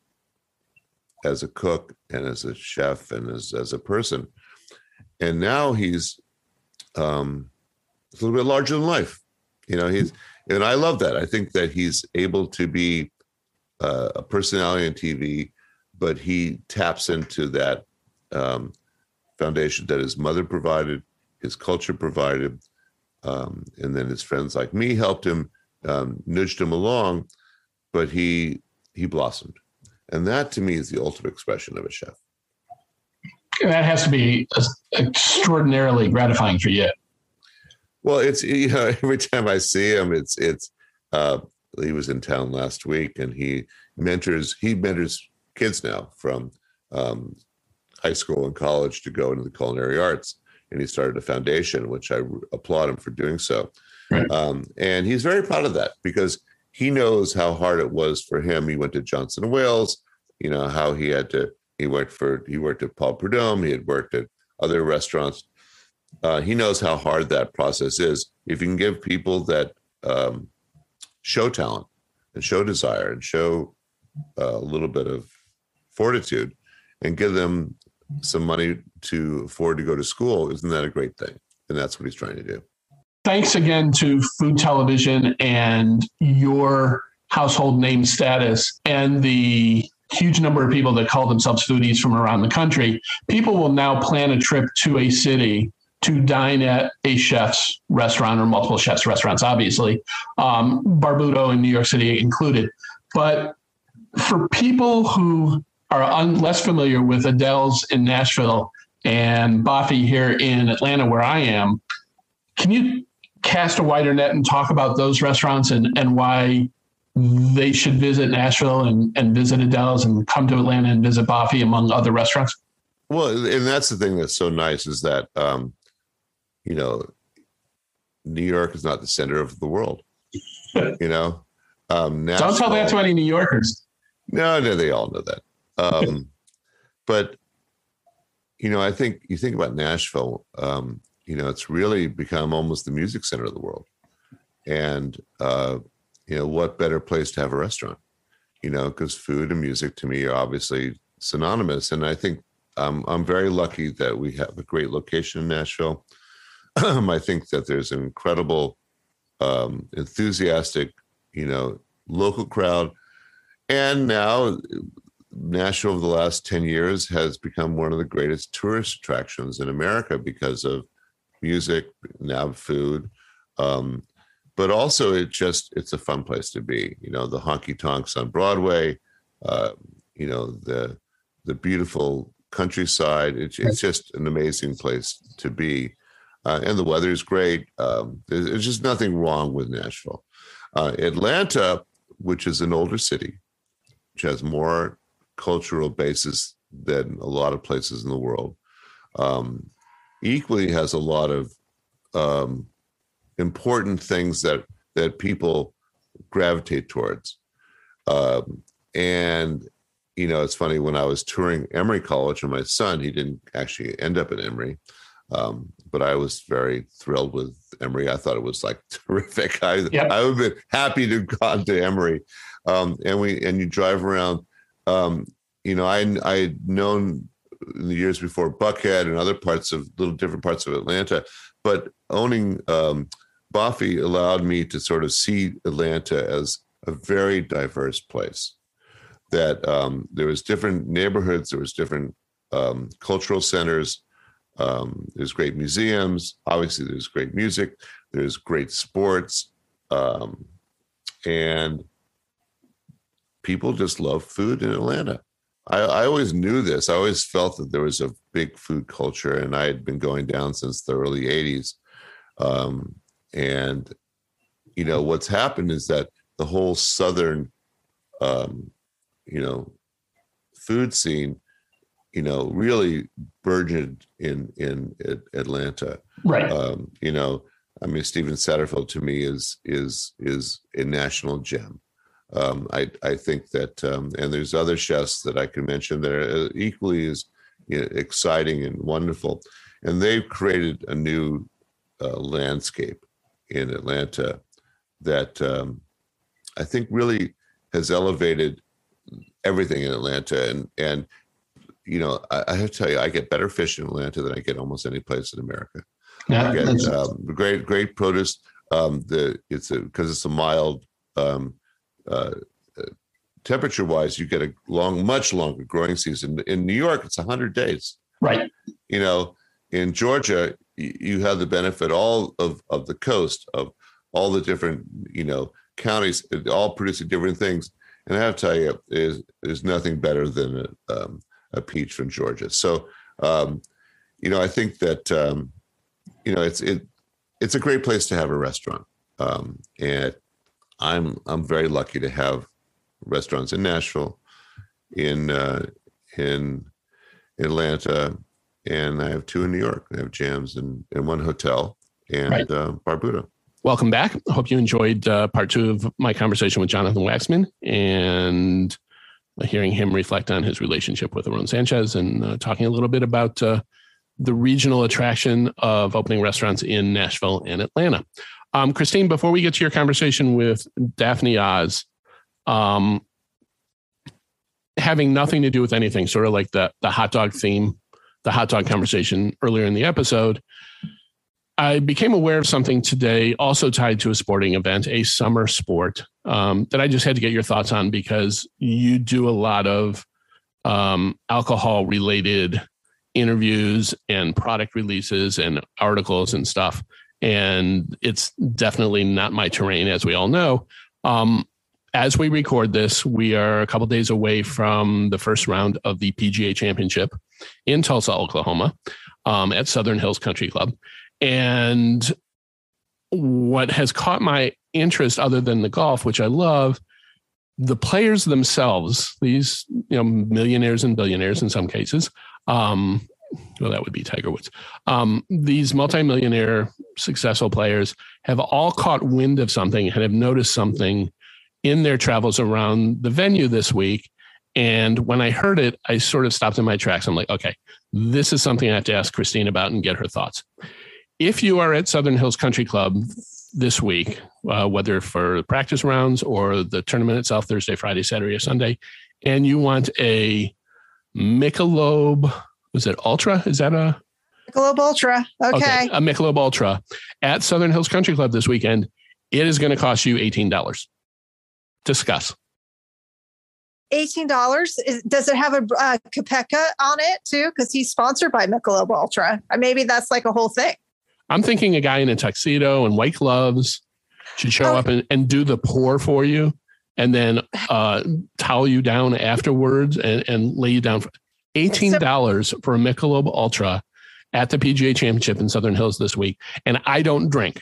Speaker 7: As a cook and as a chef and as, as a person. And now he's um a little bit larger than life. You know he's and i love that. I think that he's able to be uh, a personality on tv but he taps into that um, foundation that his mother provided, his culture provided, um, and then his friends like me helped him, um, nudged him along, but he he blossomed, and that to me is the ultimate expression of a chef.
Speaker 6: That has to be extraordinarily gratifying for you.
Speaker 7: Well, it's you know every time I see him, it's it's. Uh, he was in town last week, and he mentors he mentors kids now from um, high school and college to go into the culinary arts, and he started a foundation, which I applaud him for doing so.
Speaker 6: Right.
Speaker 7: Um, and he's very proud of that because he knows how hard it was for him. He went to Johnson and Wales, you know, how he had to, he worked for, he worked at Paul Prudhomme, he had worked at other restaurants. Uh, he knows how hard that process is. If you can give people that um, show talent and show desire and show uh, a little bit of fortitude and give them some money to afford to go to school, isn't that a great thing? And that's what he's trying to do.
Speaker 6: Thanks again to Food Television and your household name status and the huge number of people that call themselves foodies from around the country. People will now plan a trip to a city to dine at a chef's restaurant or multiple chefs' restaurants, obviously, um, Barbuto in New York City included. But for people who are un- less familiar with Adele's in Nashville and Boffy here in Atlanta, where I am, can you cast a wider net and talk about those restaurants and, and why they should visit Nashville and, and visit Adele's and come to Atlanta and visit Boffy among other restaurants?
Speaker 7: Well, and that's the thing that's so nice is that, um, you know, New York is not the center of the world. you know, um,
Speaker 6: Don't tell that to any New Yorkers.
Speaker 7: No, no, they all know that. Um, but you know, I think you think about Nashville. Um, you know, it's really become almost the music center of the world, and uh, you know, what better place to have a restaurant? You know, because food and music to me are obviously synonymous, and I think um, I'm very lucky that we have a great location in Nashville. I think that there's an incredible, um, enthusiastic, you know, local crowd and now Nashville over the last 10 years has become one of the greatest tourist attractions in America because of music, now food. Um, but also it just it's a fun place to be. You know, the honky tonks on Broadway, uh, you know, the the beautiful countryside. It's, it's just an amazing place to be. Uh, and the weather is great. Um, there's, there's just nothing wrong with Nashville. Uh, Atlanta, which is an older city, which has more cultural basis than a lot of places in the world, um, equally has a lot of um, important things that that people gravitate towards. Um, and you know, it's funny when I was touring Emory College and my son, he didn't actually end up at Emory. Um, but I was very thrilled with Emory. I thought it was like terrific. I,
Speaker 6: Yep.
Speaker 7: I would have been happy to have gone to Emory. Um, and we and you drive around. Um, you know, I I had known in the years before Buckhead and other parts of little different parts of Atlanta, but owning um, Boffy allowed me to sort of see Atlanta as a very diverse place. That um, there was different neighborhoods, there was different um, cultural centers. Um, there's great museums. Obviously, there's great music. There's great sports, um, and people just love food in Atlanta. I, I always knew this. I always felt that there was a big food culture, and I had been going down since the early '80s. Um, and you know what's happened is that the whole southern, um, you know, food scene, you know, really burgeoned in in At- Atlanta
Speaker 6: Right.
Speaker 7: um, you know, I mean, Steven Satterfield to me is is is a national gem. Um, I I think that, um, and there's other chefs that I can mention that are equally as you know, exciting and wonderful, and they've created a new uh, landscape in Atlanta that um, I think really has elevated everything in Atlanta, and and you know, I, I have to tell you, I get better fish in Atlanta than I get almost any place in America.
Speaker 6: Yeah,
Speaker 7: I get um, great, great produce. Um, the it's because it's a mild um, uh, temperature wise. You get a long, much longer growing season. In New York, it's hundred days.
Speaker 6: right.
Speaker 7: You know, in Georgia, you have the benefit all of of the coast of all the different you know counties, all producing different things. And I have to tell you, is there's nothing better than a, um, a peach from Georgia. So, um, you know, I think that um, you know it's it it's a great place to have a restaurant, um, and I'm I'm very lucky to have restaurants in Nashville, in uh, in Atlanta, and I have two in New York. I have jams in, in one hotel and
Speaker 2: Right.
Speaker 7: uh, Barbuto.
Speaker 2: Welcome back. I hope you enjoyed uh, part two of my conversation with Jonathan Waxman and hearing him reflect on his relationship with Aaron Sanchez and uh, talking a little bit about uh, the regional attraction of opening restaurants in Nashville and Atlanta. Um, Christine, before we get to your conversation with Daphne Oz, um, having nothing to do with anything, sort of like the the hot dog theme, the hot dog conversation earlier in the episode. I became aware of something today, also tied to a sporting event, a summer sport, um, that I just had to get your thoughts on because you do a lot of um, alcohol related interviews and product releases and articles and stuff. And it's definitely not my terrain, as we all know. Um, as we record this, we are a couple days away from the first round of the PGA Championship in Tulsa, Oklahoma, um, at Southern Hills Country Club. And what has caught my interest, other than the golf, which I love, the players themselves, these you know millionaires and billionaires in some cases, um, well, that would be Tiger Woods. Um, these multimillionaire successful players have all caught wind of something and have noticed something in their travels around the venue this week. And when I heard it, I sort of stopped in my tracks. I'm like, okay, this is something I have to ask Christine about and get her thoughts. If you are at Southern Hills Country Club this week, uh, whether for practice rounds or the tournament itself, Thursday, Friday, Saturday, or Sunday, and you want a Michelob, was it Ultra? Is that a
Speaker 3: Michelob Ultra. Okay.
Speaker 2: a Michelob Ultra at Southern Hills Country Club this weekend? It is going to cost you eighteen dollars. Discuss.
Speaker 3: Eighteen dollars. Does it have a uh, Koepka on it too? Because he's sponsored by Michelob Ultra. Uh, Maybe that's like a whole thing.
Speaker 2: I'm thinking a guy in a tuxedo and white gloves should show
Speaker 3: Oh.
Speaker 2: up and, and do the pour for you and then uh, towel you down afterwards and, and lay you down for $18 for a Michelob Ultra at the PGA Championship in Southern Hills this week. And I don't drink.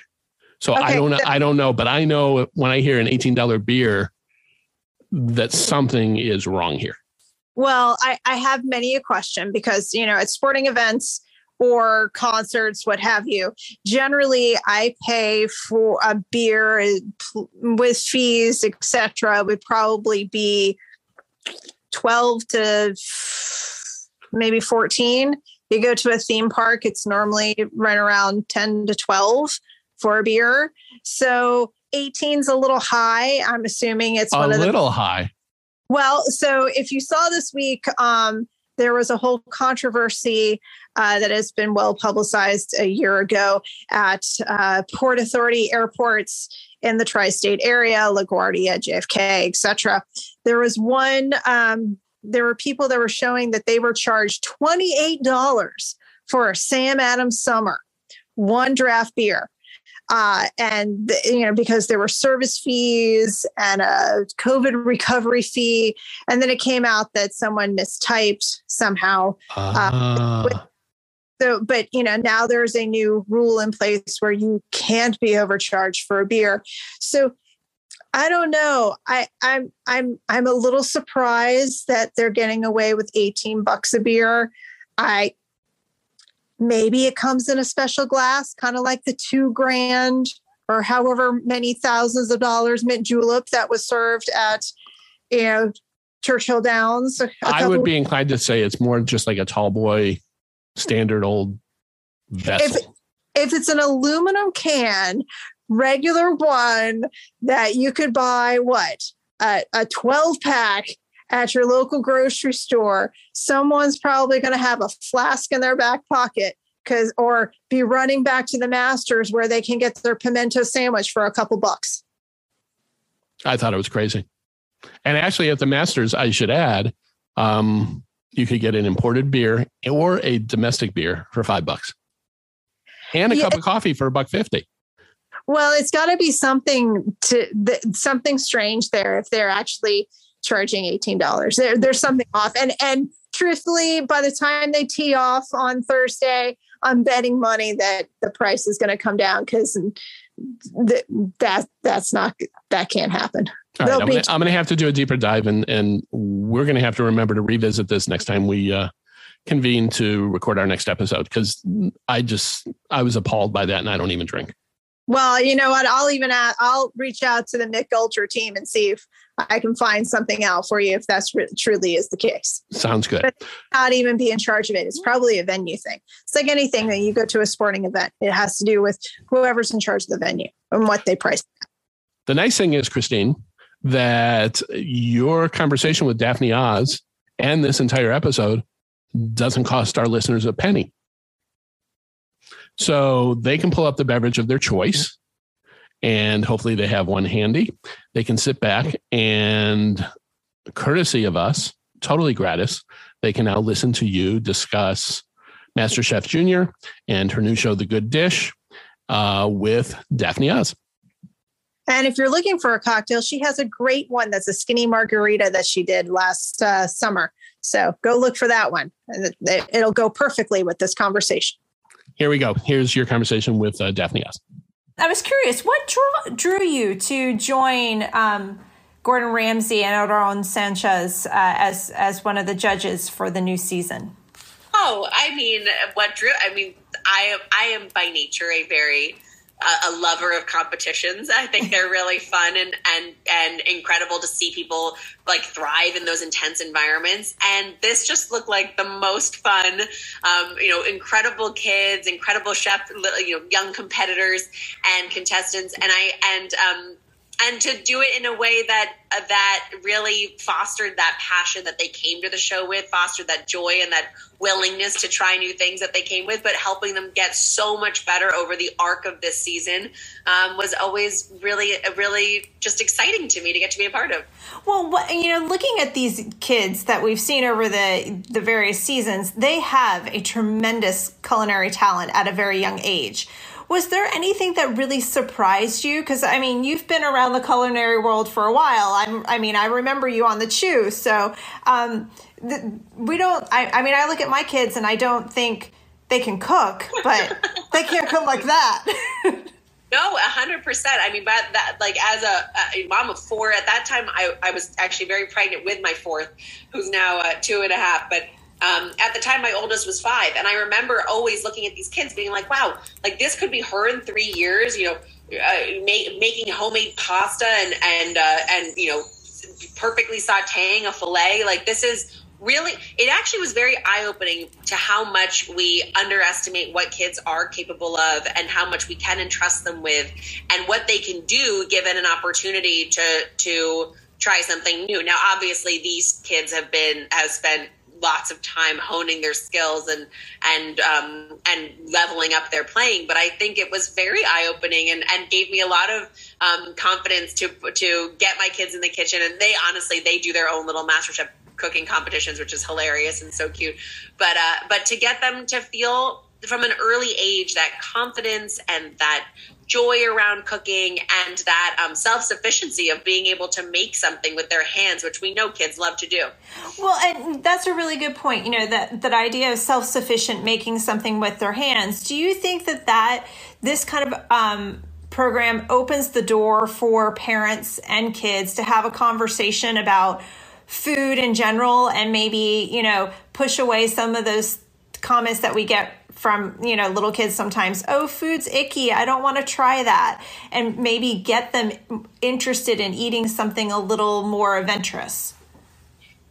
Speaker 2: So I don't I don't know, but I know when I hear an $18 beer that something is wrong here.
Speaker 3: Well, I, I have many a question because, you know, at sporting events or concerts, what have you, generally I pay for a beer uh, with fees, etc. would probably be 12 to maybe 14. You go to a theme park, it's normally right around 10 to 12 for a beer. So 18 is a little high. I'm assuming it's
Speaker 2: a
Speaker 3: one of the
Speaker 2: little high.
Speaker 3: well, so if you saw this week, um, there was a whole controversy uh, that has been well publicized a year ago at uh, Port Authority airports in the tri-state area, LaGuardia, JFK, etc. There was one. Um, there were people that were showing that they were charged twenty-eight dollars for a Sam Adams Summer, one draft beer uh, and the- you know because there were service fees and a COVID recovery fee, and then it came out that someone mistyped somehow.
Speaker 2: Ah.
Speaker 3: So, but you know now there's a new rule in place where you can't be overcharged for a beer. So I don't know. I I'm I'm I'm a little surprised that they're getting away with 18 bucks a beer. I maybe it comes in a special glass, kind of like the two grand or however many thousands of dollars mint julep that was served at you know Churchill Downs.
Speaker 2: I would be inclined to say it's more just like a tall boy, standard old vessel.
Speaker 3: If, if it's an aluminum can, regular one that you could buy what a, a 12 pack at your local grocery store, someone's probably going to have a flask in their back pocket because or be running back to the masters where they can get their pimento sandwich for a couple bucks.
Speaker 2: I thought it was crazy. And actually, at the Masters, I should add, um, you could get an imported beer or a domestic beer for five bucks, and a
Speaker 3: Yeah.
Speaker 2: cup of coffee for a buck fifty.
Speaker 3: Well, it's got to be something to th- something strange there if they're actually charging eighteen dollars. There, there's something off. And and truthfully, by the time they tee off on Thursday, I'm betting money that the price is going to come down because th- that that's not that can't happen.
Speaker 2: All right, I'm gonna, I'm gonna have to do a deeper dive, and and we're gonna have to remember to revisit this next time we uh, convene to record our next episode because I just I was appalled by that and I don't even drink.
Speaker 3: Well, you know what? I'll even add, I'll reach out to the Mich Ultra team and see if I can find something out for you if that's re- truly is the case.
Speaker 2: Sounds good.
Speaker 3: But not even be in charge of it. It's probably a venue thing. It's like anything that you go to a sporting event. It has to do with whoever's in charge of the venue and what they price.
Speaker 2: The nice thing is, Christine, that your conversation with Daphne Oz and this entire episode doesn't cost our listeners a penny. So they can pull up the beverage of their choice and hopefully they have one handy. They can sit back and, courtesy of us, totally gratis, they can now listen to you discuss Master Chef Junior and her new show, The Good Dish, uh, with Daphne Oz.
Speaker 3: And if you're looking for a cocktail, she has a great one that's a skinny margarita that she did last uh, summer. So go look for that one. It'll go perfectly with this conversation.
Speaker 2: Here we go. Here's your conversation with uh, Daphne Oz.
Speaker 1: I was curious, what drew, drew you to join um, Gordon Ramsay and Aaron Sanchez uh, as as one of the judges for the new season?
Speaker 8: Oh, I mean, what drew? I mean, I I am by nature a very a lover of competitions. I think they're really fun and and and incredible to see people like thrive in those intense environments. And this just looked like the most fun. Um, you know, incredible kids, incredible chef, you know, young competitors and contestants. And I and um, and to do it in a way that uh, that really fostered that passion that they came to the show with, fostered that joy and that willingness to try new things that they came with, but helping them get so much better over the arc of this season um, was always really, really just exciting to me to get to be a part of.
Speaker 1: Well, you know, looking at these kids that we've seen over the the various seasons, they have a tremendous culinary talent at a very young age. Was there anything that really surprised you? Because I mean, you've been around the culinary world for a while. I'm, I mean, I remember you on the Chew. So um, th- we don't. I, I mean, I look at my kids and I don't think they can cook, but they can't cook like that.
Speaker 8: No, a hundred percent. I mean, but that like as a, a mom of four at that time, I, I was actually very pregnant with my fourth, who's now uh, two and a half. But um, at the time, my oldest was five, and I remember always looking at these kids, being like, "Wow, like this could be her in three years." You know, uh, ma- making homemade pasta and and uh, and you know, perfectly sautéing a fillet. Like this is really it actually was very eye-opening to how much we underestimate what kids are capable of and how much we can entrust them with and what they can do given an opportunity to to try something new now obviously these kids have been have spent lots of time honing their skills and and um, and leveling up their playing but i think it was very eye-opening and, and gave me a lot of um, confidence to to get my kids in the kitchen and they honestly they do their own little master chef cooking competitions, which is hilarious and so cute. But uh, but to get them to feel from an early age that confidence and that joy around cooking and that um, self sufficiency of being able to make something with their hands, which we know kids love to do.
Speaker 1: Well, and that's a really good point. You know that that idea of self sufficient making something with their hands. Do you think that that this kind of um, program opens the door for parents and kids to have a conversation about food in general and maybe you know push away some of those comments that we get from you know little kids sometimes oh food's icky i don't want to try that and maybe get them interested in eating something a little more adventurous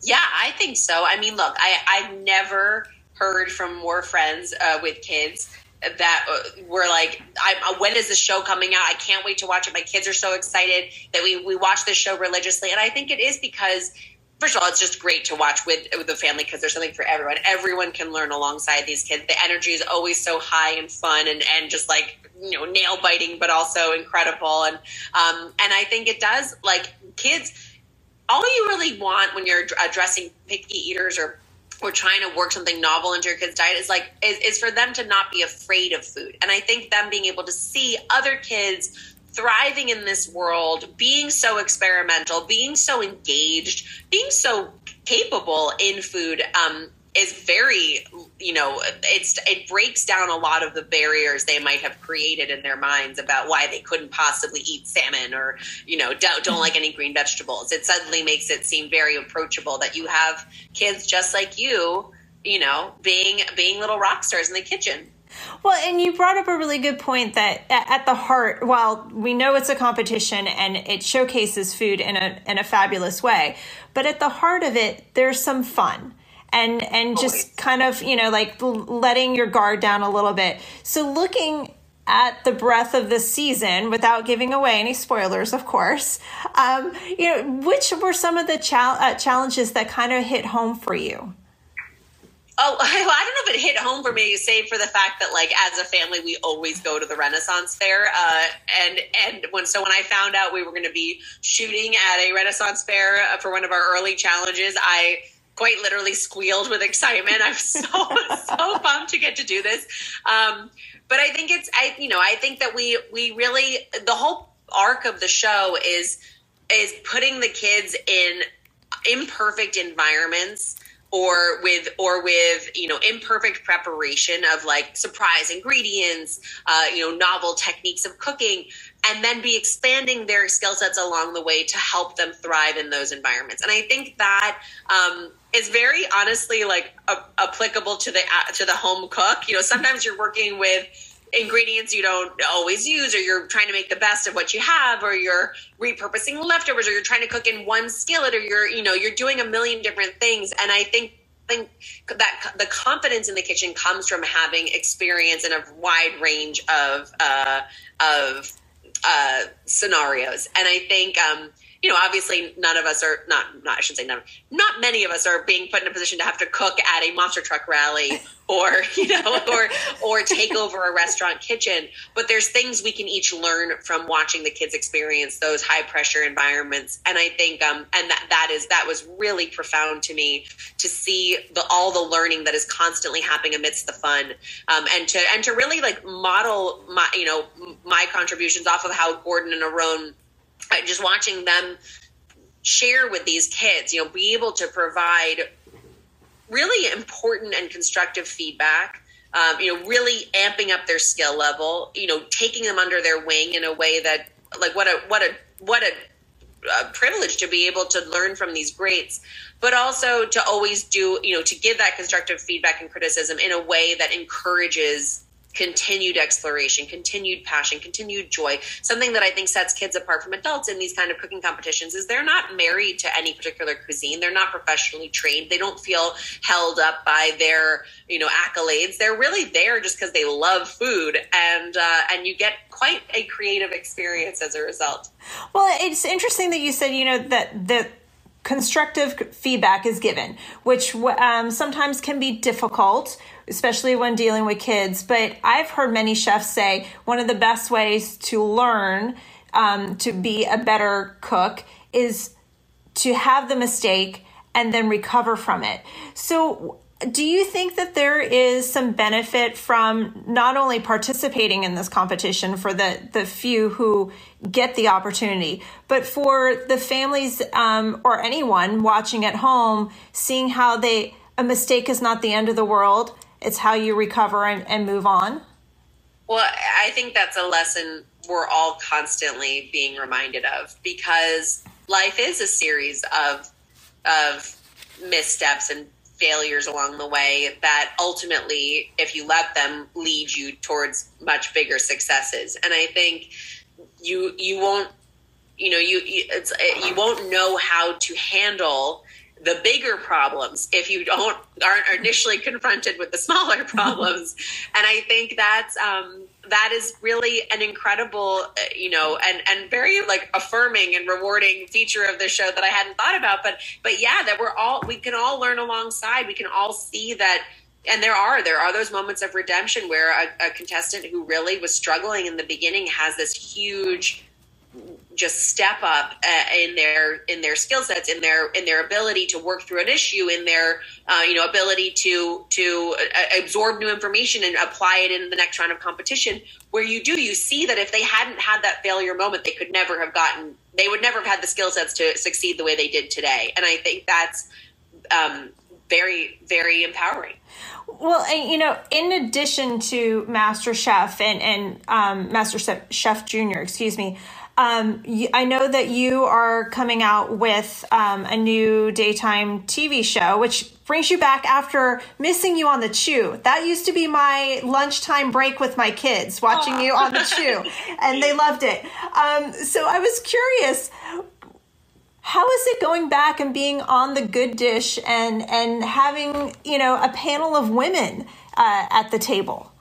Speaker 8: Yeah, I think so. I mean, look, I, I've never heard from more friends uh, with kids that uh, were like, I, uh, when is the show coming out? I can't wait to watch it. My kids are so excited that we, we watch this show religiously. And I think it is because first of all, it's just great to watch with, with the family because there's something for everyone. Everyone can learn alongside these kids. The energy is always so high and fun and, and just like, you know, nail biting, but also incredible. And, um, and I think it does like kids, all you really want when you're addressing picky eaters or or trying to work something novel into your kid's diet is like is, is for them to not be afraid of food and i think them being able to see other kids thriving in this world being so experimental being so engaged being so capable in food um, is very you know it's it breaks down a lot of the barriers they might have created in their minds about why they couldn't possibly eat salmon or you know don't, don't like any green vegetables it suddenly makes it seem very approachable that you have kids just like you you know, being being little rock stars in the kitchen.
Speaker 3: Well, and you brought up a really good point that at the heart, while we know it's a competition and it showcases food in a in a fabulous way, but at the heart of it, there's some fun and and just kind of you know like letting your guard down a little bit. So looking at the breadth of the season without giving away any spoilers, of course. Um, you know, which were some of the chal- uh, challenges that kind of hit home for you?
Speaker 8: Oh, I don't know if it hit home for me, save for the fact that, like, as a family, we always go to the Renaissance Fair. Uh, and and when so when I found out we were going to be shooting at a Renaissance Fair uh, for one of our early challenges, I quite literally squealed with excitement. I'm so so pumped to get to do this. Um, but I think it's I you know I think that we we really the whole arc of the show is is putting the kids in imperfect environments or with or with you know imperfect preparation of like surprise ingredients uh, you know novel techniques of cooking and then be expanding their skill sets along the way to help them thrive in those environments. And i think that um, is very honestly like a- applicable to the uh, to the home cook. You know sometimes you're working with ingredients you don't always use or you're trying to make the best of what you have or you're repurposing leftovers or you're trying to cook in one skillet or you're you know you're doing a million different things. And i think think that the confidence in the kitchen comes from having experience in a wide range of uh, of uh, scenarios. And i think um, you know, obviously none of us are not, not I should say none, not many of us are being put in a position to have to cook at a monster truck rally or, you know, or, or take over a restaurant kitchen. But there's things we can each learn from watching the kids experience those high pressure environments. And I think, um, and that, that is, that was really profound to me to see the, all the learning that is constantly happening amidst the fun. Um, and to, and to really like model my, you know, my contributions off of how Gordon and Aaron just watching them share with these kids, you know, be able to provide really important and constructive feedback. Um, you know, really amping up their skill level. You know, taking them under their wing in a way that, like, what a what a what a, a privilege to be able to learn from these greats, but also to always do, you know, to give that constructive feedback and criticism in a way that encourages continued exploration, continued passion, continued joy. Something that I think sets kids apart from adults in these kind of cooking competitions is they're not married to any particular cuisine. They're not professionally trained. They don't feel held up by their, you know, accolades. They're really there just because they love food and uh, and you get quite a creative experience as a result.
Speaker 3: Well, it's interesting that you said, you know, that that constructive feedback is given, which um, sometimes can be difficult especially when dealing with kids. But I've heard many chefs say one of the best ways to learn um, to be a better cook is to have the mistake and then recover from it. So, do you think that there is some benefit from not only participating in this competition for the, the few who get the opportunity, but for the families um, or anyone watching at home, seeing how they a mistake is not the end of the world it's how you recover and, and move on?
Speaker 8: Well i think that's a lesson we're all constantly being reminded of because life is a series of of missteps and failures along the way that ultimately if you let them lead you towards much bigger successes. And i think you you won't you know you it's you won't know how to handle the bigger problems if you don't aren't initially confronted with the smaller problems. And i think that's um, that is really an incredible uh, you know and and very like affirming and rewarding feature of the show that i hadn't thought about. But but yeah that we're all we can all learn alongside. We can all see that and there are there are those moments of redemption where a, a contestant who really was struggling in the beginning has this huge just step up uh, in their in their skill sets in their in their ability to work through an issue in their uh, you know ability to to uh, absorb new information and apply it in the next round of competition. Where you do you see that if they hadn't had that failure moment they could never have gotten they would never have had the skill sets to succeed the way they did today. And i think that's um, very very empowering.
Speaker 3: Well, and, you know, in addition to Master Chef and and um, Master Chef Junior, excuse me, Um, I know that you are coming out with um, a new daytime TV show, which brings you back after missing you on the Chew. That used to be my lunchtime break with my kids, watching you on the Chew, and they loved it. Um, so I was curious. How is it going back and being on the good dish and and having you know a panel of women uh, at the table?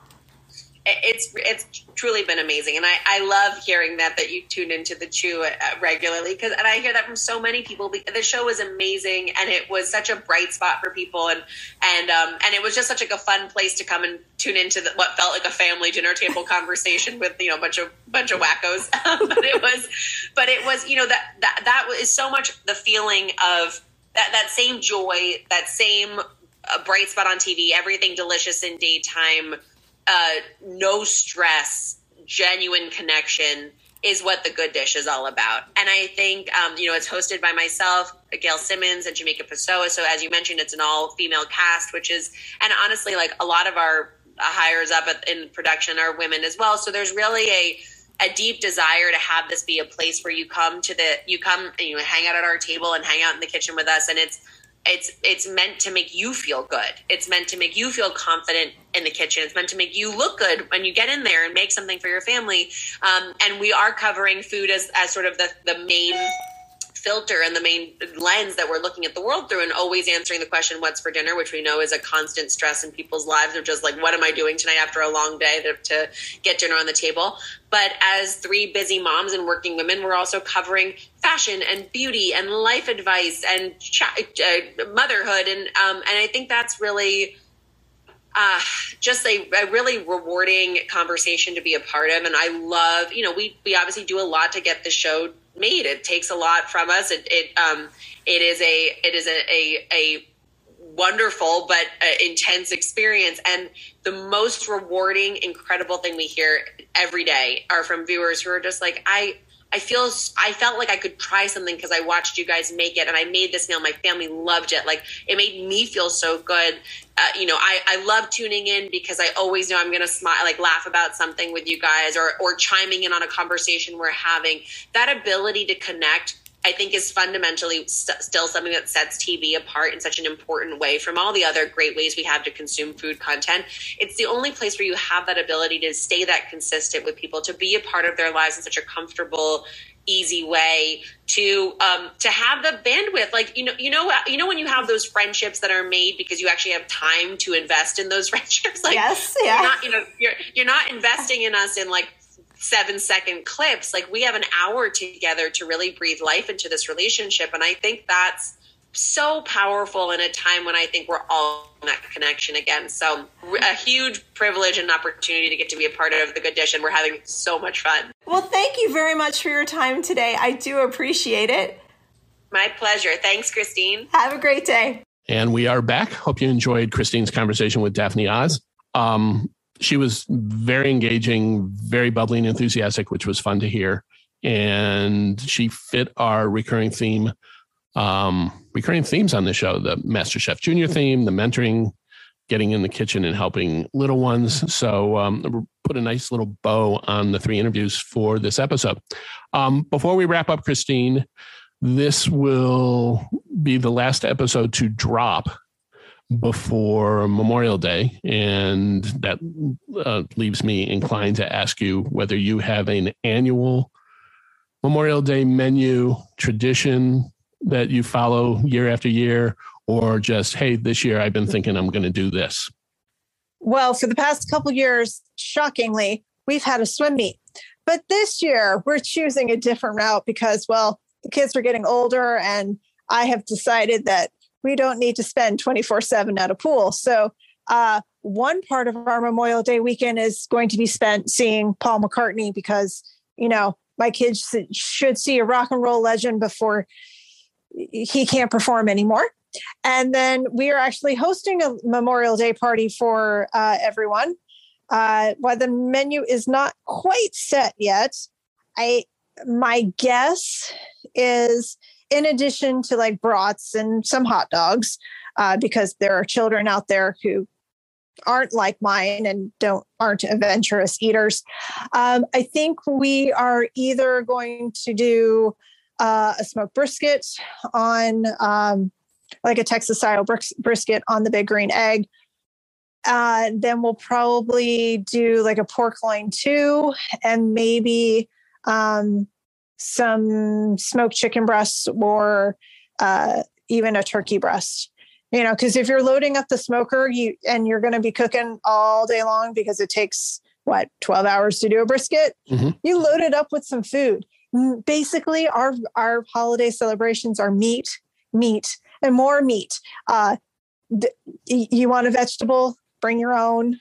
Speaker 8: it's it's truly been amazing. And I, I love hearing that that you tune into the chew uh, regularly because and i hear that from so many people the show was amazing and it was such a bright spot for people. And and um and it was just such like a fun place to come and tune into the, what felt like a family dinner table conversation with you know a bunch of bunch of wackos. But it was but it was you know that that that is so much the feeling of that that same joy that same uh, bright spot on tv everything delicious in daytime uh, no stress, genuine connection is what the good dish is all about. And I think, um, you know, it's hosted by myself, Gail Simmons, and Jamika Pessoa. So as you mentioned, it's an all female cast, which is, and honestly, like a lot of our hires up in production are women as well. So there's really a, a deep desire to have this be a place where you come to the, you come, you hang out at our table and hang out in the kitchen with us. And it's, it's it's meant to make you feel good. It's meant to make you feel confident in the kitchen. It's meant to make you look good when you get in there and make something for your family. Um, and we are covering food as, as sort of the, the main filter and the main lens that we're looking at the world through and always answering the question what's for dinner which we know is a constant stress in people's lives of just like what am i doing tonight after a long day to, to get dinner on the table but as three busy moms and working women we're also covering fashion and beauty and life advice and ch- uh, motherhood and um, and i think that's really uh, just a, a, really rewarding conversation to be a part of. And I love, you know, we, we obviously do a lot to get the show made. It takes a lot from us. It it um it is a it is a a, a wonderful but uh, intense experience and the most rewarding incredible thing we hear every day are from viewers who are just like i I feel I felt like I could try something because I watched you guys make it and I made this meal. My family loved it. Like it made me feel so good. Uh, you know, I, I love tuning in because I always know I'm to smile, like laugh about something with you guys or, or chiming in on a conversation we're having. That ability to connect I think is fundamentally st- still something that sets TV apart in such an important way from all the other great ways we have to consume food content. It's the only place where you have that ability to stay that consistent with people, to be a part of their lives in such a comfortable, easy way to um, to have the bandwidth. Like you know you know you know when you have those friendships that are made because you actually have time to invest in those friendships? Like
Speaker 3: yes yeah.
Speaker 8: you're not you know you're you're not investing in us in like seven second clips. Like we have an hour together to really breathe life into this relationship. And I think that's so powerful in a time when I think we're all in that connection again. So a huge privilege and opportunity to get to be a part of the good dish and we're having so much fun.
Speaker 3: Well, thank you very much for your time today. I do appreciate it.
Speaker 8: My pleasure. Thanks, Christine.
Speaker 3: Have a great day.
Speaker 2: And we are back. Hope you enjoyed Christine's conversation with Daphne Oz. Um, she was very engaging, very bubbly and enthusiastic, which was fun to hear. And she fit our recurring theme, um, recurring themes on the show: the Master Chef Junior theme, the mentoring, getting in the kitchen and helping little ones. So um, put a nice little bow on the three interviews for this episode. Um, before we wrap up, Christine, this will be the last episode to drop before Memorial Day. And that uh, leaves me inclined to ask you whether you have an annual Memorial Day menu tradition that you follow year after year, or just, hey, this year I've been thinking I'm going to do this.
Speaker 3: Well, for the past couple years, shockingly, we've had a swim meet. But this year, we're choosing a different route because, well, the kids are getting older, and I have decided that we don't need to spend 24 7 at a pool. So, uh, one part of our Memorial Day weekend is going to be spent seeing Paul McCartney because, you know, my kids should see a rock and roll legend before he can't perform anymore. And then we are actually hosting a Memorial Day party for uh, everyone. Uh, while the menu is not quite set yet, I my guess is in addition to like brats and some hot dogs, uh, because there are children out there who aren't like mine and don't aren't adventurous eaters. Um, I think we are either going to do uh, a smoked brisket on um, like a Texas style bris- brisket on the big green egg. Uh, then we'll probably do like a pork loin too, and maybe um, some smoked chicken breasts or uh, even a turkey breast. You know because if you're loading up the smoker you and you're going to be cooking all day long because it takes what 12 hours to do a brisket
Speaker 2: Mhm.
Speaker 3: you load it up with some food. Basically our our holiday celebrations are meat meat and more meat. Uh you want a vegetable? Bring your own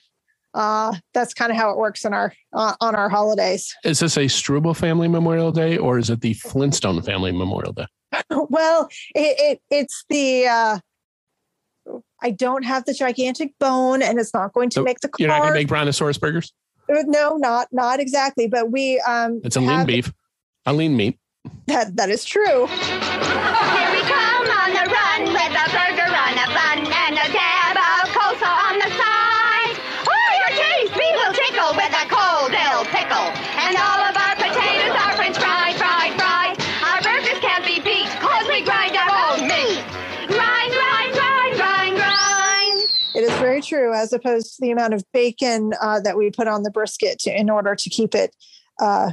Speaker 3: uh that's kind of how it works in our uh, on our holidays
Speaker 2: Is this a Struble Family Memorial Day or is it the Flintstone Family Memorial Day?
Speaker 3: well it, it it's the uh I don't have the gigantic bone, and it's not going to
Speaker 2: So
Speaker 3: make the
Speaker 2: You're not going to make Brontosaurus burgers?
Speaker 3: Uh, no, not not exactly. But we um
Speaker 2: It's a lean beef, a lean meat.
Speaker 3: That that is true. True, as opposed to the amount of bacon uh, that we put on the brisket to, in order to keep it uh,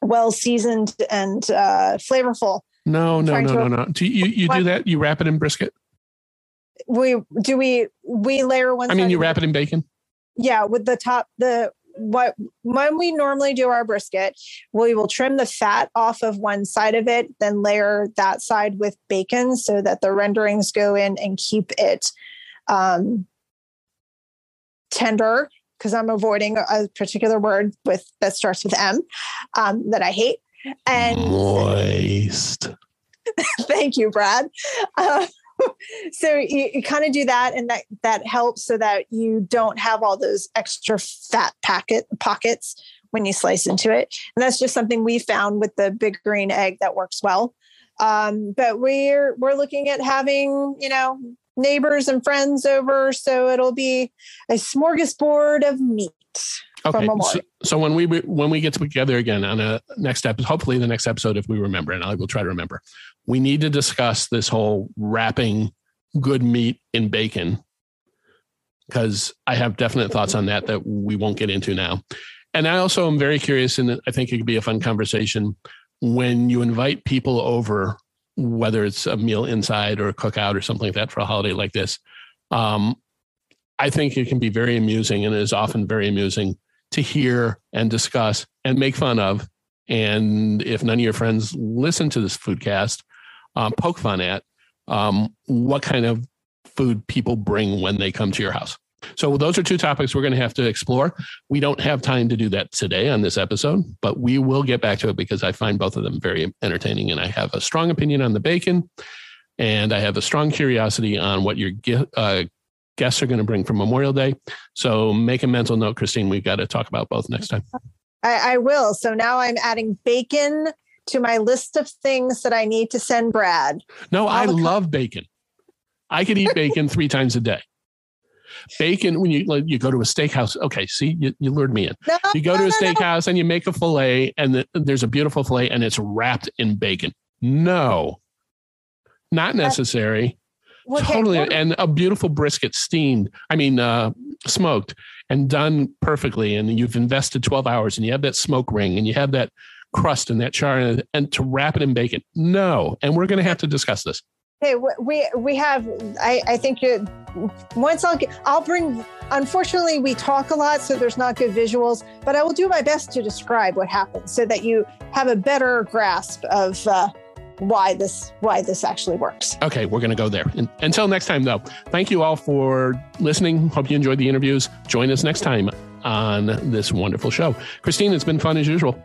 Speaker 3: well seasoned and uh, flavorful.
Speaker 2: No, no, no, no, no. Do you you do that? You wrap it in brisket?
Speaker 3: We do we we layer one.
Speaker 2: I mean, you wrap it in bacon.
Speaker 3: yeah with the top the what when we normally do our brisket we will trim the fat off of one side of it then layer that side with bacon so that the renderings go in and keep it um tender because i'm avoiding a particular word with that starts with m um, that i hate and
Speaker 2: Moist.
Speaker 3: Thank you, Brad. Uh, so you, you kind of do that, and that that helps so that you don't have all those extra fat packet pockets when you slice into it. And that's just something we found with the big green egg that works well. Um, but we're we're looking at having you know neighbors and friends over, so it'll be a smorgasbord of meat.
Speaker 2: Okay. So, so when we when we get together again on a next episode, hopefully the next episode, if we remember, and I will try to remember, we need to discuss this whole wrapping good meat in bacon because I have definite thoughts on that that we won't get into now. And I also am very curious, and I think it could be a fun conversation when you invite people over, whether it's a meal inside or a cookout or something like that for a holiday like this. Um, I think it can be very amusing and is often very amusing to hear and discuss and make fun of. And if none of your friends listen to this foodcast, uh, poke fun at um, what kind of food people bring when they come to your house. So those are two topics we're going to have to explore. We don't have time to do that today on this episode, but we will get back to it because I find both of them very entertaining, and I have a strong opinion on the bacon, and I have a strong curiosity on what your uh, guests are going to bring for Memorial Day. So make a mental note, Christine. We've got to talk about both next time.
Speaker 3: I, I will. So now I'm adding bacon to my list of things that I need to send Brad.
Speaker 2: No, I love bacon. I could eat bacon three times a day. Bacon, when you like, you go to a steakhouse, okay, see, you, you lured me in.
Speaker 3: No,
Speaker 2: You go to a
Speaker 3: no, no.
Speaker 2: steakhouse and you make a fillet, and the, there's a beautiful fillet, and it's wrapped in bacon. No, not necessary.
Speaker 3: Okay,
Speaker 2: totally,
Speaker 3: what-
Speaker 2: and a beautiful brisket steamed. I mean, uh, smoked and done perfectly. And you've invested 12 hours, and you have that smoke ring, and you have that crust and that char, and, and to wrap it in bacon. No, and we're going to have to discuss this.
Speaker 3: Hey, we we have. I I think you. Once I'll get, I'll bring. Unfortunately, we talk a lot, so there's not good visuals. But I will do my best to describe what happens, so that you have a better grasp of uh, why this why this actually works.
Speaker 2: Okay, we're going to go there. And, until next time, though, thank you all for listening. Hope you enjoyed the interviews. Join us next time on this wonderful show. Christine, it's been fun as usual.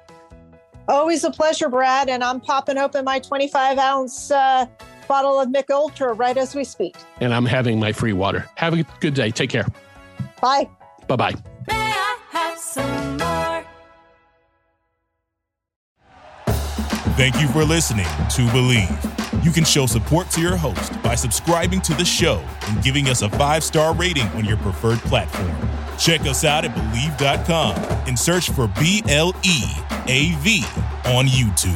Speaker 3: Always a pleasure, Brad. And I'm popping open my 25 ounce uh, bottle of Mich Ultra right as we speak.
Speaker 2: And I'm having my free water. Have a good day. Take care.
Speaker 3: Bye.
Speaker 2: Bye bye.
Speaker 1: May I have some more? Thank you for listening to Bleav. You can show support to your host by subscribing to the show and giving us a five star rating on your preferred platform. Check us out at Bleav.com and search for B L E A V on YouTube.